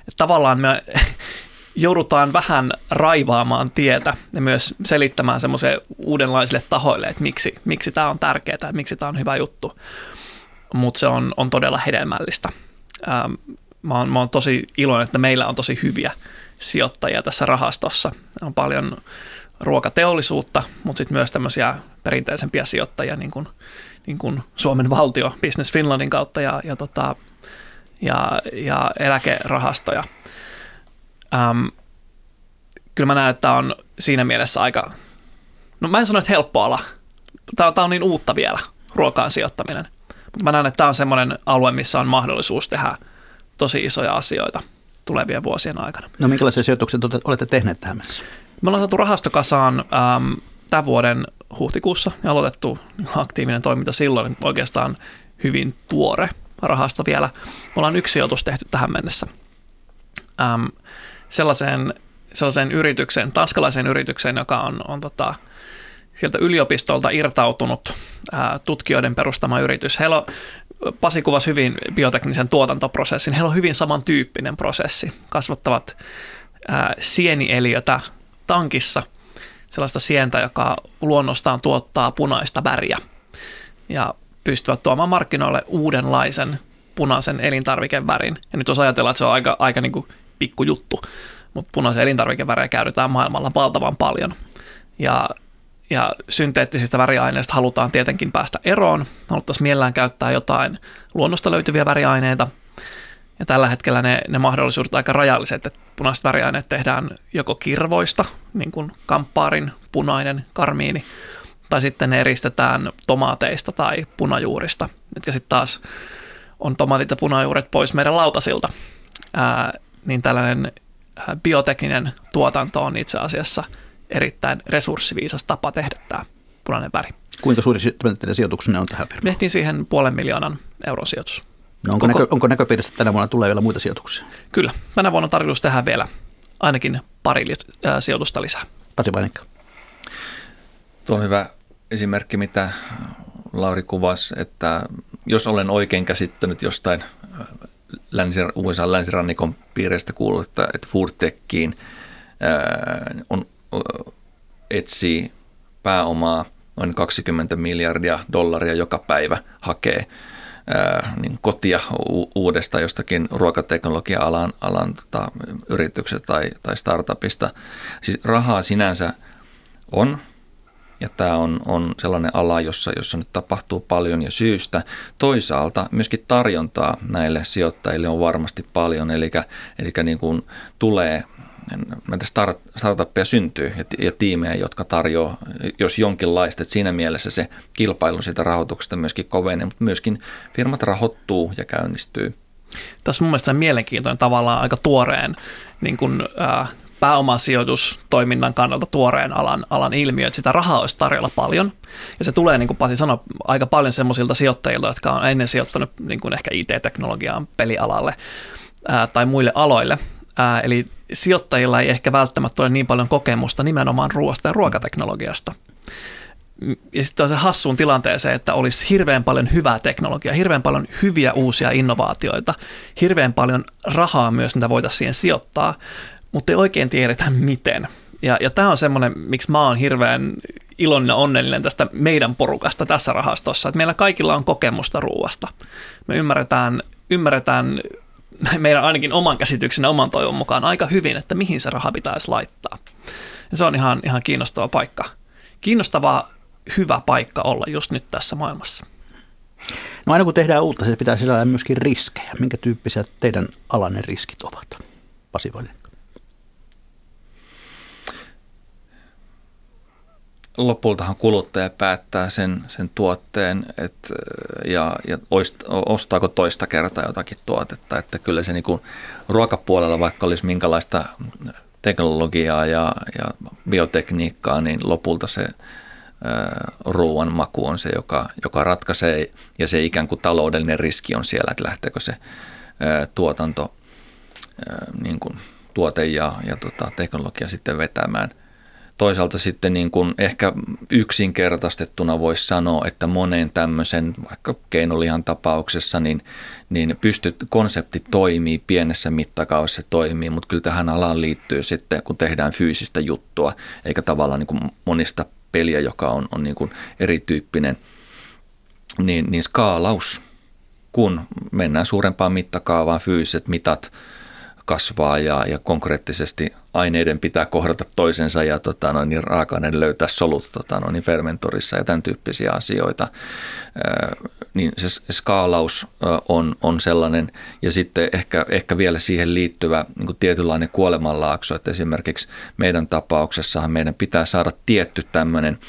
Et tavallaan me joudutaan vähän raivaamaan tietä ja myös selittämään semmoisille uudenlaisille tahoille, että miksi, miksi tämä on tärkeää ja miksi tämä on hyvä juttu. Mutta se on, on todella hedelmällistä. Ähm, mä oon, mä oon tosi iloinen, että meillä on tosi hyviä sijoittajia tässä rahastossa. On paljon ruokateollisuutta, mutta sitten myös tämmöisiä perinteisempiä sijoittajia, niin kuin, niin kuin Suomen valtio Business Finlandin kautta ja, ja, tota, ja, ja eläkerahastoja. Ähm, kyllä mä näen, että tämä on siinä mielessä aika, no mä en sano, että helppo ala. Tämä, tämä on niin uutta vielä, ruokaan sijoittaminen. Mutta mä näen, että tämä on semmoinen alue, missä on mahdollisuus tehdä tosi isoja asioita tulevien vuosien aikana. No minkälaisia sijoituksia olette tehneet tähän mennessä? Me ollaan saatu rahastokasaan ähm, tämän vuoden huhtikuussa ja aloitettu aktiivinen toiminta silloin, oikeastaan hyvin tuore rahasto vielä. Me ollaan yksi sijoitus tehty tähän mennessä. Ähm, sellaiseen, sellaiseen yritykseen, tanskalaiseen yritykseen, joka on, on tota, sieltä yliopistolta irtautunut ää, tutkijoiden perustama yritys. Heillä on, Pasi kuvasi hyvin bioteknisen tuotantoprosessin. Heillä on hyvin samantyyppinen prosessi. Kasvattavat ää, sienieliötä tankissa, sellaista sientä, joka luonnostaan tuottaa punaista väriä. Ja pystyvät tuomaan markkinoille uudenlaisen punaisen elintarvikevärin. Ja nyt jos ajatellaan, että se on aika, aika niin kuin pikkujuttu, mutta punaisen elintarvikevärejä käytetään maailmalla valtavan paljon. Ja, ja synteettisistä väriaineista halutaan tietenkin päästä eroon. Haluttaisiin mielellään käyttää jotain luonnosta löytyviä väriaineita. Ja tällä hetkellä ne, ne mahdollisuudet aika rajalliset, että punaiset väriaineet tehdään joko kirvoista, niin kuin kamppaarin punainen, karmiini, tai sitten ne eristetään tomaateista tai punajuurista, mitkä sitten taas on tomaatit ja punajuuret pois meidän lautasilta. Ää, niin tällainen biotekninen tuotanto on itse asiassa erittäin resurssiviisas tapa tehdä tämä punainen väri. Kuinka suuri teidän sijoituksenne on tähän firmaan? Tehtiin siihen puolen miljoonan euron sijoitus. No onko, Koko... näkö, onko näköpiirissä, että tänä vuonna tulee vielä muita sijoituksia? Kyllä. Tänä vuonna on tarkoitus tehdä vielä ainakin pari äh, sijoitusta lisää. Pasi Vainikka. Tuo on hyvä esimerkki, mitä Lauri kuvasi, että jos olen oikein käsittänyt jostain länsi, USA länsirannikon piireistä kuullut, että, että Foodtechiin on, etsii pääomaa noin 20 miljardia dollaria joka päivä hakee niin kotia uudesta jostakin ruokateknologia-alan alan, tota, yrityksestä tai, tai startupista. Siis rahaa sinänsä on, ja tämä on, on sellainen ala, jossa, jossa nyt tapahtuu paljon ja syystä. Toisaalta myöskin tarjontaa näille sijoittajille on varmasti paljon, eli, eli niin kuin tulee näitä start, startuppeja syntyy ja, ja tiimejä, jotka tarjoaa, jos jonkinlaista, että siinä mielessä se kilpailu siitä rahoituksesta myöskin kovenee, mutta myöskin firmat rahoittuu ja käynnistyy. Tässä on mun mielestä mielenkiintoinen tavallaan aika tuoreen niin kuin, äh, pääomasijoitustoiminnan kannalta tuoreen alan, alan ilmiö, että sitä rahaa olisi tarjolla paljon. Ja se tulee, niin kuin Pasi sanoi, aika paljon semmoisilta sijoittajilta, jotka on ennen sijoittanut niin kuin ehkä IT-teknologiaan, pelialalle ää, tai muille aloille. Ää, eli sijoittajilla ei ehkä välttämättä ole niin paljon kokemusta nimenomaan ruoasta ja ruokateknologiasta. Ja sitten on se hassuun tilanteeseen, että olisi hirveän paljon hyvää teknologiaa, hirveän paljon hyviä uusia innovaatioita, hirveän paljon rahaa myös, mitä voitaisiin siihen sijoittaa, mutta ei oikein tiedetä miten. Ja, ja tämä on semmoinen, miksi mä oon hirveän iloinen ja onnellinen tästä meidän porukasta tässä rahastossa, että meillä kaikilla on kokemusta ruuasta. Me ymmärretään, ymmärretään meidän ainakin oman käsityksen oman toivon mukaan aika hyvin, että mihin se raha pitäisi laittaa. Ja se on ihan, ihan kiinnostava paikka. Kiinnostava, hyvä paikka olla just nyt tässä maailmassa. No aina kun tehdään uutta, se pitää sisällä myöskin riskejä. Minkä tyyppisiä teidän alanne riskit ovat? Pasi Vainen. Lopultahan kuluttaja päättää sen, sen tuotteen et, ja, ja ostaako toista kertaa jotakin tuotetta. Että kyllä se niin kuin ruokapuolella, vaikka olisi minkälaista teknologiaa ja, ja biotekniikkaa, niin lopulta se ruoan maku on se, joka, joka ratkaisee ja se ikään kuin taloudellinen riski on siellä, että lähteekö se tuotanto, niin kuin tuote ja, ja tota, teknologia sitten vetämään – toisaalta sitten niin kuin ehkä yksinkertaistettuna voisi sanoa, että monen tämmöisen vaikka keinolihan tapauksessa, niin, niin pystyt, konsepti toimii, pienessä mittakaavassa se toimii, mutta kyllä tähän alaan liittyy sitten, kun tehdään fyysistä juttua, eikä tavallaan niin kuin monista peliä, joka on, on niin kuin erityyppinen, niin, niin skaalaus, kun mennään suurempaan mittakaavaan, fyysiset mitat kasvaa ja, ja konkreettisesti aineiden pitää kohdata toisensa ja tota, no, niin raaka-aineiden löytää solut tota, no, niin fermentorissa ja tämän tyyppisiä asioita. niin se skaalaus on, on sellainen ja sitten ehkä, ehkä vielä siihen liittyvä niin kuin tietynlainen kuolemanlaakso, että esimerkiksi meidän tapauksessahan meidän pitää saada tietty tämmöinen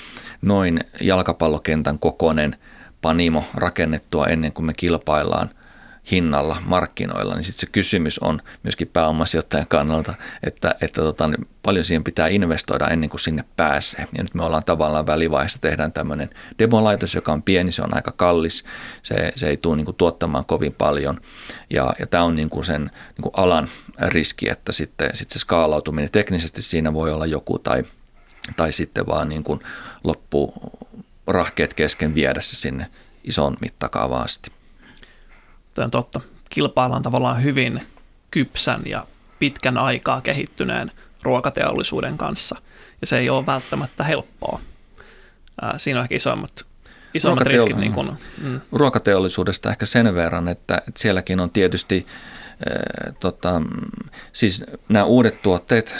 noin jalkapallokentän kokoinen panimo rakennettua ennen kuin me kilpaillaan – hinnalla markkinoilla, niin sitten se kysymys on myöskin pääomasijoittajan kannalta, että, että tota, niin paljon siihen pitää investoida ennen kuin sinne pääsee. Ja nyt me ollaan tavallaan välivaiheessa, tehdään tämmöinen demolaitos, joka on pieni, se on aika kallis, se, se ei tule niin kuin tuottamaan kovin paljon. Ja, ja tämä on niin kuin sen niin kuin alan riski, että sitten, sitten se skaalautuminen teknisesti siinä voi olla joku tai, tai sitten vaan niin kuin loppu rahkeet kesken viedä se sinne ison mittakaavaan asti. Tämä on totta. Kilpaillaan tavallaan hyvin kypsän ja pitkän aikaa kehittyneen ruokateollisuuden kanssa, ja se ei ole välttämättä helppoa. Ää, siinä on ehkä isommat, isommat riskit. Niin kun, mm. Ruokateollisuudesta ehkä sen verran, että, että sielläkin on tietysti äh, tota, siis nämä uudet tuotteet,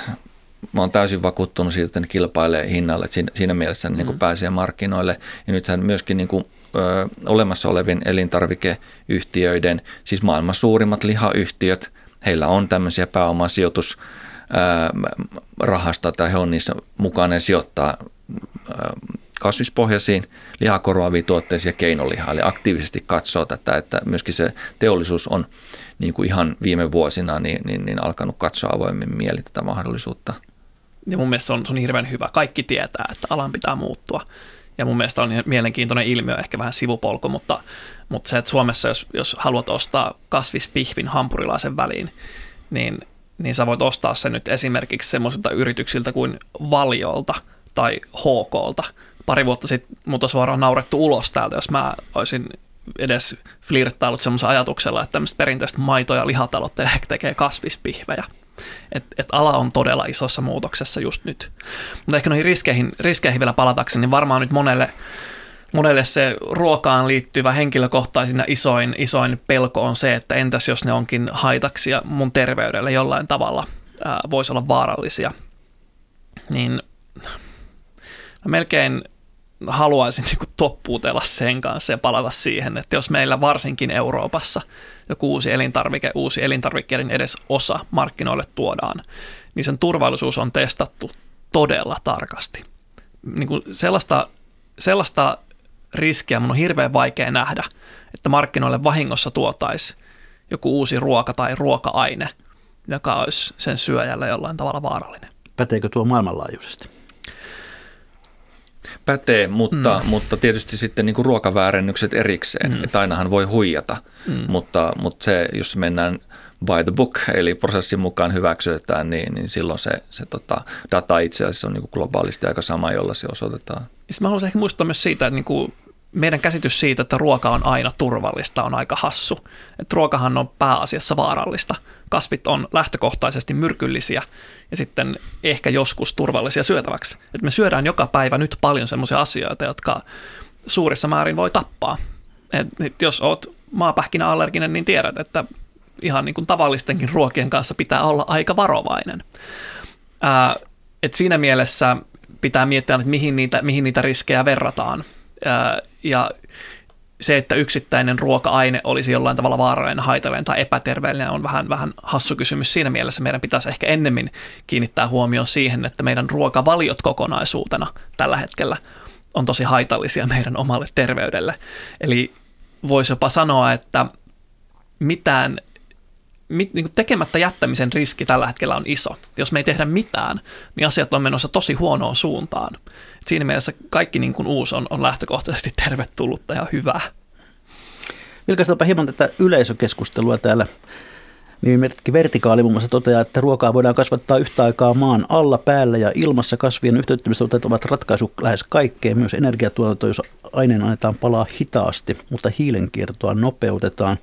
mä oon täysin vakuuttunut siitä, että ne kilpailee hinnalle, että siinä, siinä mielessä ne mm. niin pääsee markkinoille. Ja nythän myöskin niin kuin ö, olemassa olevien elintarvikeyhtiöiden, siis maailman suurimmat lihayhtiöt, heillä on tämmöisiä pääomasijoitus rahasta tai he on niissä mukana sijoittaa kasvispohjaisiin lihakorvaaviin tuotteisiin ja keinolihaa. Eli aktiivisesti katsoo tätä, että myöskin se teollisuus on niin kuin ihan viime vuosina niin, niin, niin alkanut katsoa avoimin mieli tätä mahdollisuutta. Ja mun mielestä se on, se on hirveän hyvä. Kaikki tietää, että alan pitää muuttua. Ja mun mielestä on mielenkiintoinen ilmiö, ehkä vähän sivupolku, mutta, mutta se, että Suomessa, jos, jos haluat ostaa kasvispihvin hampurilaisen väliin, niin, niin sä voit ostaa sen nyt esimerkiksi semmoisilta yrityksiltä kuin Valjolta tai HKlta. Pari vuotta sitten mut olisi varmaan naurettu ulos täältä, jos mä olisin edes flirttailut semmoisen ajatuksella, että tämmöistä perinteistä maito- ja lihatalot tekee kasvispihvejä. Et, et ala on todella isossa muutoksessa just nyt. Mutta ehkä noihin riskeihin, riskeihin vielä palatakseni, niin varmaan nyt monelle, monelle se ruokaan liittyvä henkilökohtaisin ja isoin, isoin pelko on se, että entäs jos ne onkin haitaksi ja mun terveydelle jollain tavalla voisi olla vaarallisia. Niin melkein haluaisin niin toppuutella sen kanssa ja palata siihen, että jos meillä varsinkin Euroopassa joku uusi elintarvike, uusi elintarvikkeiden edes osa markkinoille tuodaan, niin sen turvallisuus on testattu todella tarkasti. Niin kuin sellaista, sellaista riskiä mun on hirveän vaikea nähdä, että markkinoille vahingossa tuotaisi joku uusi ruoka tai ruoka-aine, joka olisi sen syöjälle jollain tavalla vaarallinen. Päteekö tuo maailmanlaajuisesti? Pätee, mutta, mm. mutta tietysti sitten niin kuin ruokaväärennykset erikseen, mm. että ainahan voi huijata, mm. mutta, mutta se, jos mennään by the book, eli prosessin mukaan hyväksytetään, niin, niin silloin se, se tota, data itse asiassa on niin kuin globaalisti aika sama, jolla se osoitetaan. Siis mä haluaisin ehkä muistuttaa myös siitä, että niin kuin meidän käsitys siitä, että ruoka on aina turvallista, on aika hassu. Että ruokahan on pääasiassa vaarallista. Kasvit on lähtökohtaisesti myrkyllisiä ja sitten ehkä joskus turvallisia syötäväksi. Et me syödään joka päivä nyt paljon sellaisia asioita, jotka suurissa määrin voi tappaa. Et, jos oot maapähkinäallerginen, niin tiedät, että ihan niin kuin tavallistenkin ruokien kanssa pitää olla aika varovainen. Ää, et siinä mielessä pitää miettiä, että mihin niitä, mihin niitä riskejä verrataan. Ää, ja se, että yksittäinen ruoka-aine olisi jollain tavalla vaarallinen, haitallinen tai epäterveellinen on vähän, vähän hassu kysymys. Siinä mielessä meidän pitäisi ehkä ennemmin kiinnittää huomioon siihen, että meidän ruokavaliot kokonaisuutena tällä hetkellä on tosi haitallisia meidän omalle terveydelle. Eli voisi jopa sanoa, että mitään mit, niin tekemättä jättämisen riski tällä hetkellä on iso. Jos me ei tehdä mitään, niin asiat on menossa tosi huonoon suuntaan. Siinä mielessä kaikki niin kuin uusi on, on lähtökohtaisesti tervetullutta ja hyvää. Vilkaistaanpa hieman tätä yleisökeskustelua täällä. Nimimerkki Vertikaali muun muassa toteaa, että ruokaa voidaan kasvattaa yhtä aikaa maan alla, päällä ja ilmassa. Kasvien yhteyttämistuotteet ovat ratkaisu lähes kaikkeen, myös energiatuotanto, jos aineen annetaan palaa hitaasti, mutta hiilenkiertoa nopeutetaan.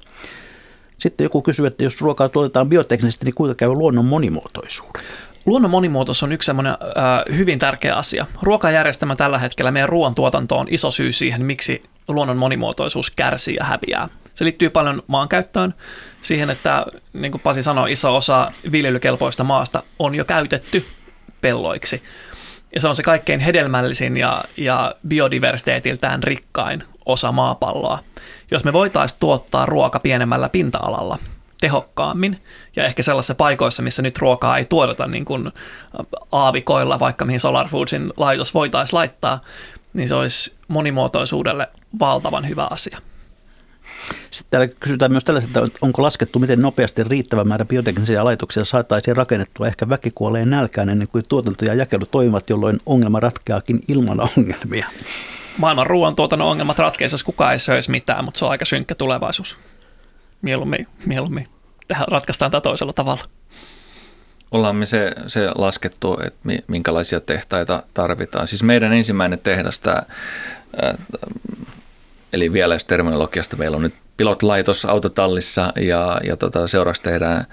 Sitten joku kysyy, että jos ruokaa tuotetaan bioteknisesti, niin kuinka käy luonnon monimuotoisuuden? Luonnon monimuotoisuus on yksi semmoinen äh, hyvin tärkeä asia. Ruokajärjestelmä tällä hetkellä, meidän ruoantuotanto on iso syy siihen, miksi luonnon monimuotoisuus kärsii ja häviää. Se liittyy paljon maankäyttöön, siihen, että niin kuin Pasi sanoi, iso osa viljelykelpoista maasta on jo käytetty pelloiksi. Ja se on se kaikkein hedelmällisin ja, ja biodiversiteetiltään rikkain osa maapalloa. Jos me voitaisiin tuottaa ruoka pienemmällä pinta-alalla tehokkaammin ja ehkä sellaisissa paikoissa, missä nyt ruokaa ei tuoteta niin kuin aavikoilla, vaikka mihin Solar Foodsin laitos voitaisiin laittaa, niin se olisi monimuotoisuudelle valtavan hyvä asia. Sitten täällä kysytään myös tällaista, että onko laskettu, miten nopeasti riittävä määrä bioteknisiä laitoksia saataisiin rakennettua ehkä väkikuoleen nälkään ennen kuin tuotanto ja jakelu toimivat, jolloin ongelma ratkeakin ilman ongelmia. Maailman ruoantuotannon ongelmat ratkeisivat, jos kukaan ei söisi mitään, mutta se on aika synkkä tulevaisuus. Mieluummin, mieluummin tähän ratkaistaan tämä toisella tavalla. Ollaan me se, se laskettu, että minkälaisia tehtaita tarvitaan. Siis meidän ensimmäinen tehdas, tämä, eli vielä jos terminologiasta meillä on nyt pilotlaitos autotallissa ja, ja tota, seuraavaksi tehdään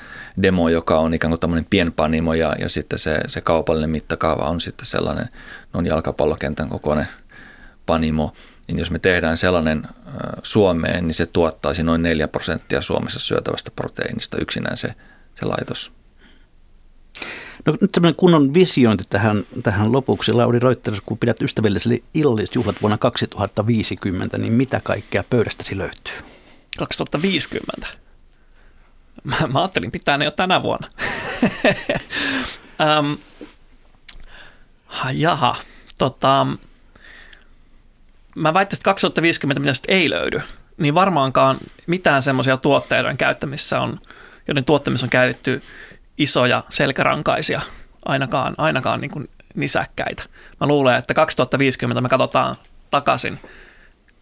demo, joka on ikään kuin tämmöinen pienpanimo ja, ja sitten se, se kaupallinen mittakaava on sitten sellainen noin jalkapallokentän kokoinen panimo. Niin jos me tehdään sellainen Suomeen, niin se tuottaisi noin 4 prosenttia Suomessa syötävästä proteiinista yksinään se, se laitos. No nyt semmoinen kunnon visiointi tähän, tähän lopuksi. Lauri Reuters, kun pidät ystävälliselle illallisjuhlat vuonna 2050, niin mitä kaikkea pöydästäsi löytyy? 2050? Mä, mä ajattelin pitää ne jo tänä vuonna. um, jaha, tota, mä väittäisin, että 2050 mitä ei löydy, niin varmaankaan mitään semmoisia tuotteiden käyttämissä on, joiden tuottamisessa on käytetty isoja selkärankaisia, ainakaan, ainakaan niin kuin nisäkkäitä. Mä luulen, että 2050 me katsotaan takaisin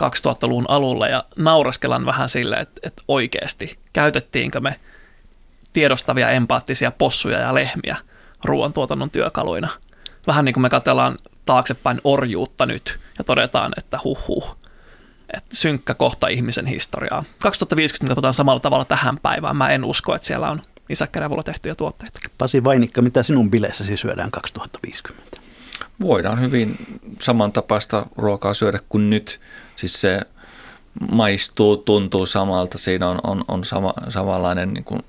2000-luvun alulle ja nauraskellaan vähän sille, että, että oikeasti käytettiinkö me tiedostavia empaattisia possuja ja lehmiä ruoantuotannon työkaluina. Vähän niin kuin me katsellaan taaksepäin orjuutta nyt ja todetaan, että huh huh, että synkkä kohta ihmisen historiaa. 2050 katsotaan samalla tavalla tähän päivään. Mä en usko, että siellä on nisäkkärävulla tehtyjä tuotteita. Pasi Vainikka, mitä sinun bileissäsi syödään 2050? Voidaan hyvin samantapaista ruokaa syödä kuin nyt. Siis se maistuu, tuntuu samalta. Siinä on, on, on sama, samanlainen niin kuin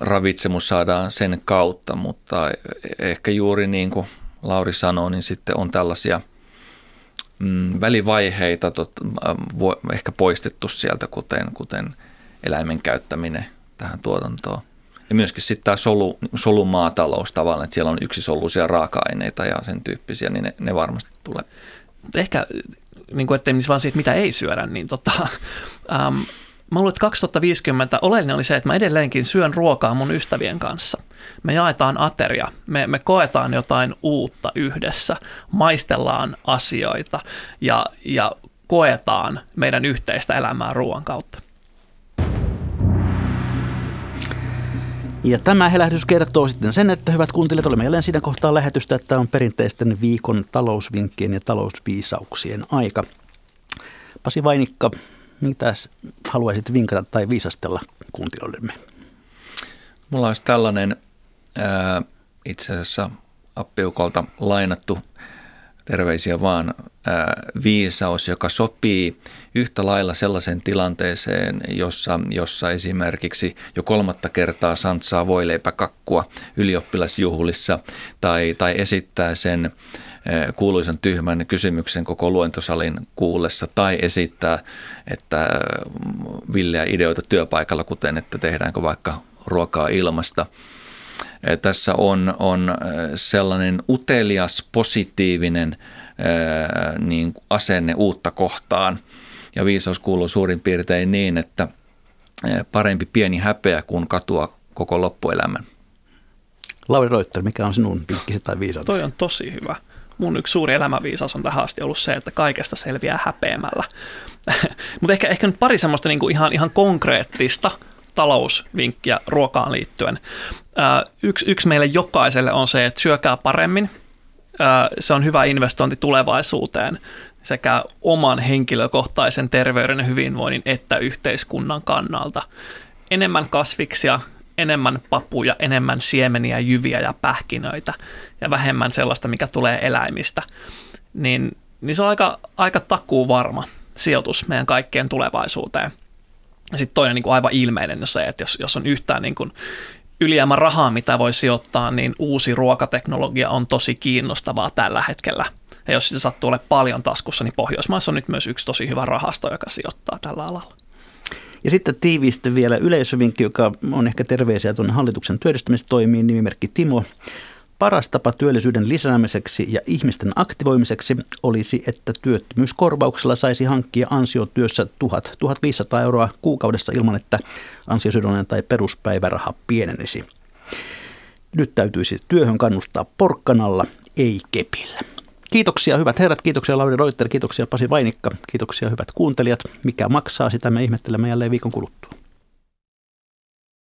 ravitsemus saadaan sen kautta, mutta ehkä juuri niin kuin Lauri sanoi, niin sitten on tällaisia mm, välivaiheita tot, vo, ehkä poistettu sieltä, kuten, kuten eläimen käyttäminen tähän tuotantoon. Ja myöskin sitten tämä solu, solumaatalous tavallaan, että siellä on yksisoluisia raaka-aineita ja sen tyyppisiä, niin ne, ne varmasti tulee. Ehkä, niin kuin ettei vaan siitä, mitä ei syödä, niin tota, ähm, mä luulen, että 2050 oleellinen oli se, että mä edelleenkin syön ruokaa mun ystävien kanssa. Me jaetaan ateria, me, me koetaan jotain uutta yhdessä, maistellaan asioita ja, ja koetaan meidän yhteistä elämää ruoan kautta. Ja tämä helähdys kertoo sitten sen, että hyvät kuuntelijat, olemme jälleen siinä kohtaa lähetystä, että on perinteisten viikon talousvinkkien ja talousviisauksien aika. Pasi Vainikka, mitä haluaisit vinkata tai viisastella kuuntelijoillemme? Mulla olisi tällainen itse asiassa appiukolta lainattu. Terveisiä vaan, viisaus, joka sopii yhtä lailla sellaisen tilanteeseen, jossa, jossa esimerkiksi jo kolmatta kertaa santsaa voileipäkakkua ylioppilasjuhlissa tai, tai esittää sen kuuluisan tyhmän kysymyksen koko luentosalin kuullessa tai esittää, että villeä ideoita työpaikalla, kuten että tehdäänkö vaikka ruokaa ilmasta – tässä on, on sellainen utelias, positiivinen niin asenne uutta kohtaan. Ja viisaus kuuluu suurin piirtein niin, että parempi pieni häpeä kuin katua koko loppuelämän. Lauri Reuter, mikä on sinun vinkkisi tai viisautesi? Toi on tosi hyvä. Mun yksi suuri elämänviisaus on tähän asti ollut se, että kaikesta selviää häpeämällä. Mutta ehkä, ehkä nyt pari semmoista niinku ihan, ihan konkreettista talousvinkkiä ruokaan liittyen. Yksi, yksi meille jokaiselle on se, että syökää paremmin. Se on hyvä investointi tulevaisuuteen sekä oman henkilökohtaisen terveyden ja hyvinvoinnin että yhteiskunnan kannalta. Enemmän kasviksia, enemmän papuja, enemmän siemeniä, jyviä ja pähkinöitä ja vähemmän sellaista, mikä tulee eläimistä, niin, niin se on aika, aika takuu varma sijoitus meidän kaikkien tulevaisuuteen. Sitten toinen niin kuin aivan ilmeinen on se, että jos, jos on yhtään niin kuin ylijäämä rahaa, mitä voi sijoittaa, niin uusi ruokateknologia on tosi kiinnostavaa tällä hetkellä. Ja jos sitä sattuu olemaan paljon taskussa, niin Pohjoismaissa on nyt myös yksi tosi hyvä rahasto, joka sijoittaa tällä alalla. Ja sitten tiiviisti vielä yleisövinkki, joka on ehkä terveisiä tuonne hallituksen työllistämistoimiin, nimimerkki Timo. Paras tapa työllisyyden lisäämiseksi ja ihmisten aktivoimiseksi olisi, että työttömyyskorvauksella saisi hankkia ansiotyössä 1000-1500 euroa kuukaudessa ilman, että ansiosidonnainen tai peruspäiväraha pienenisi. Nyt täytyisi työhön kannustaa porkkanalla, ei kepillä. Kiitoksia hyvät herrat, kiitoksia Lauri Reuter, kiitoksia Pasi Vainikka, kiitoksia hyvät kuuntelijat. Mikä maksaa, sitä me ihmettelemme jälleen viikon kuluttua.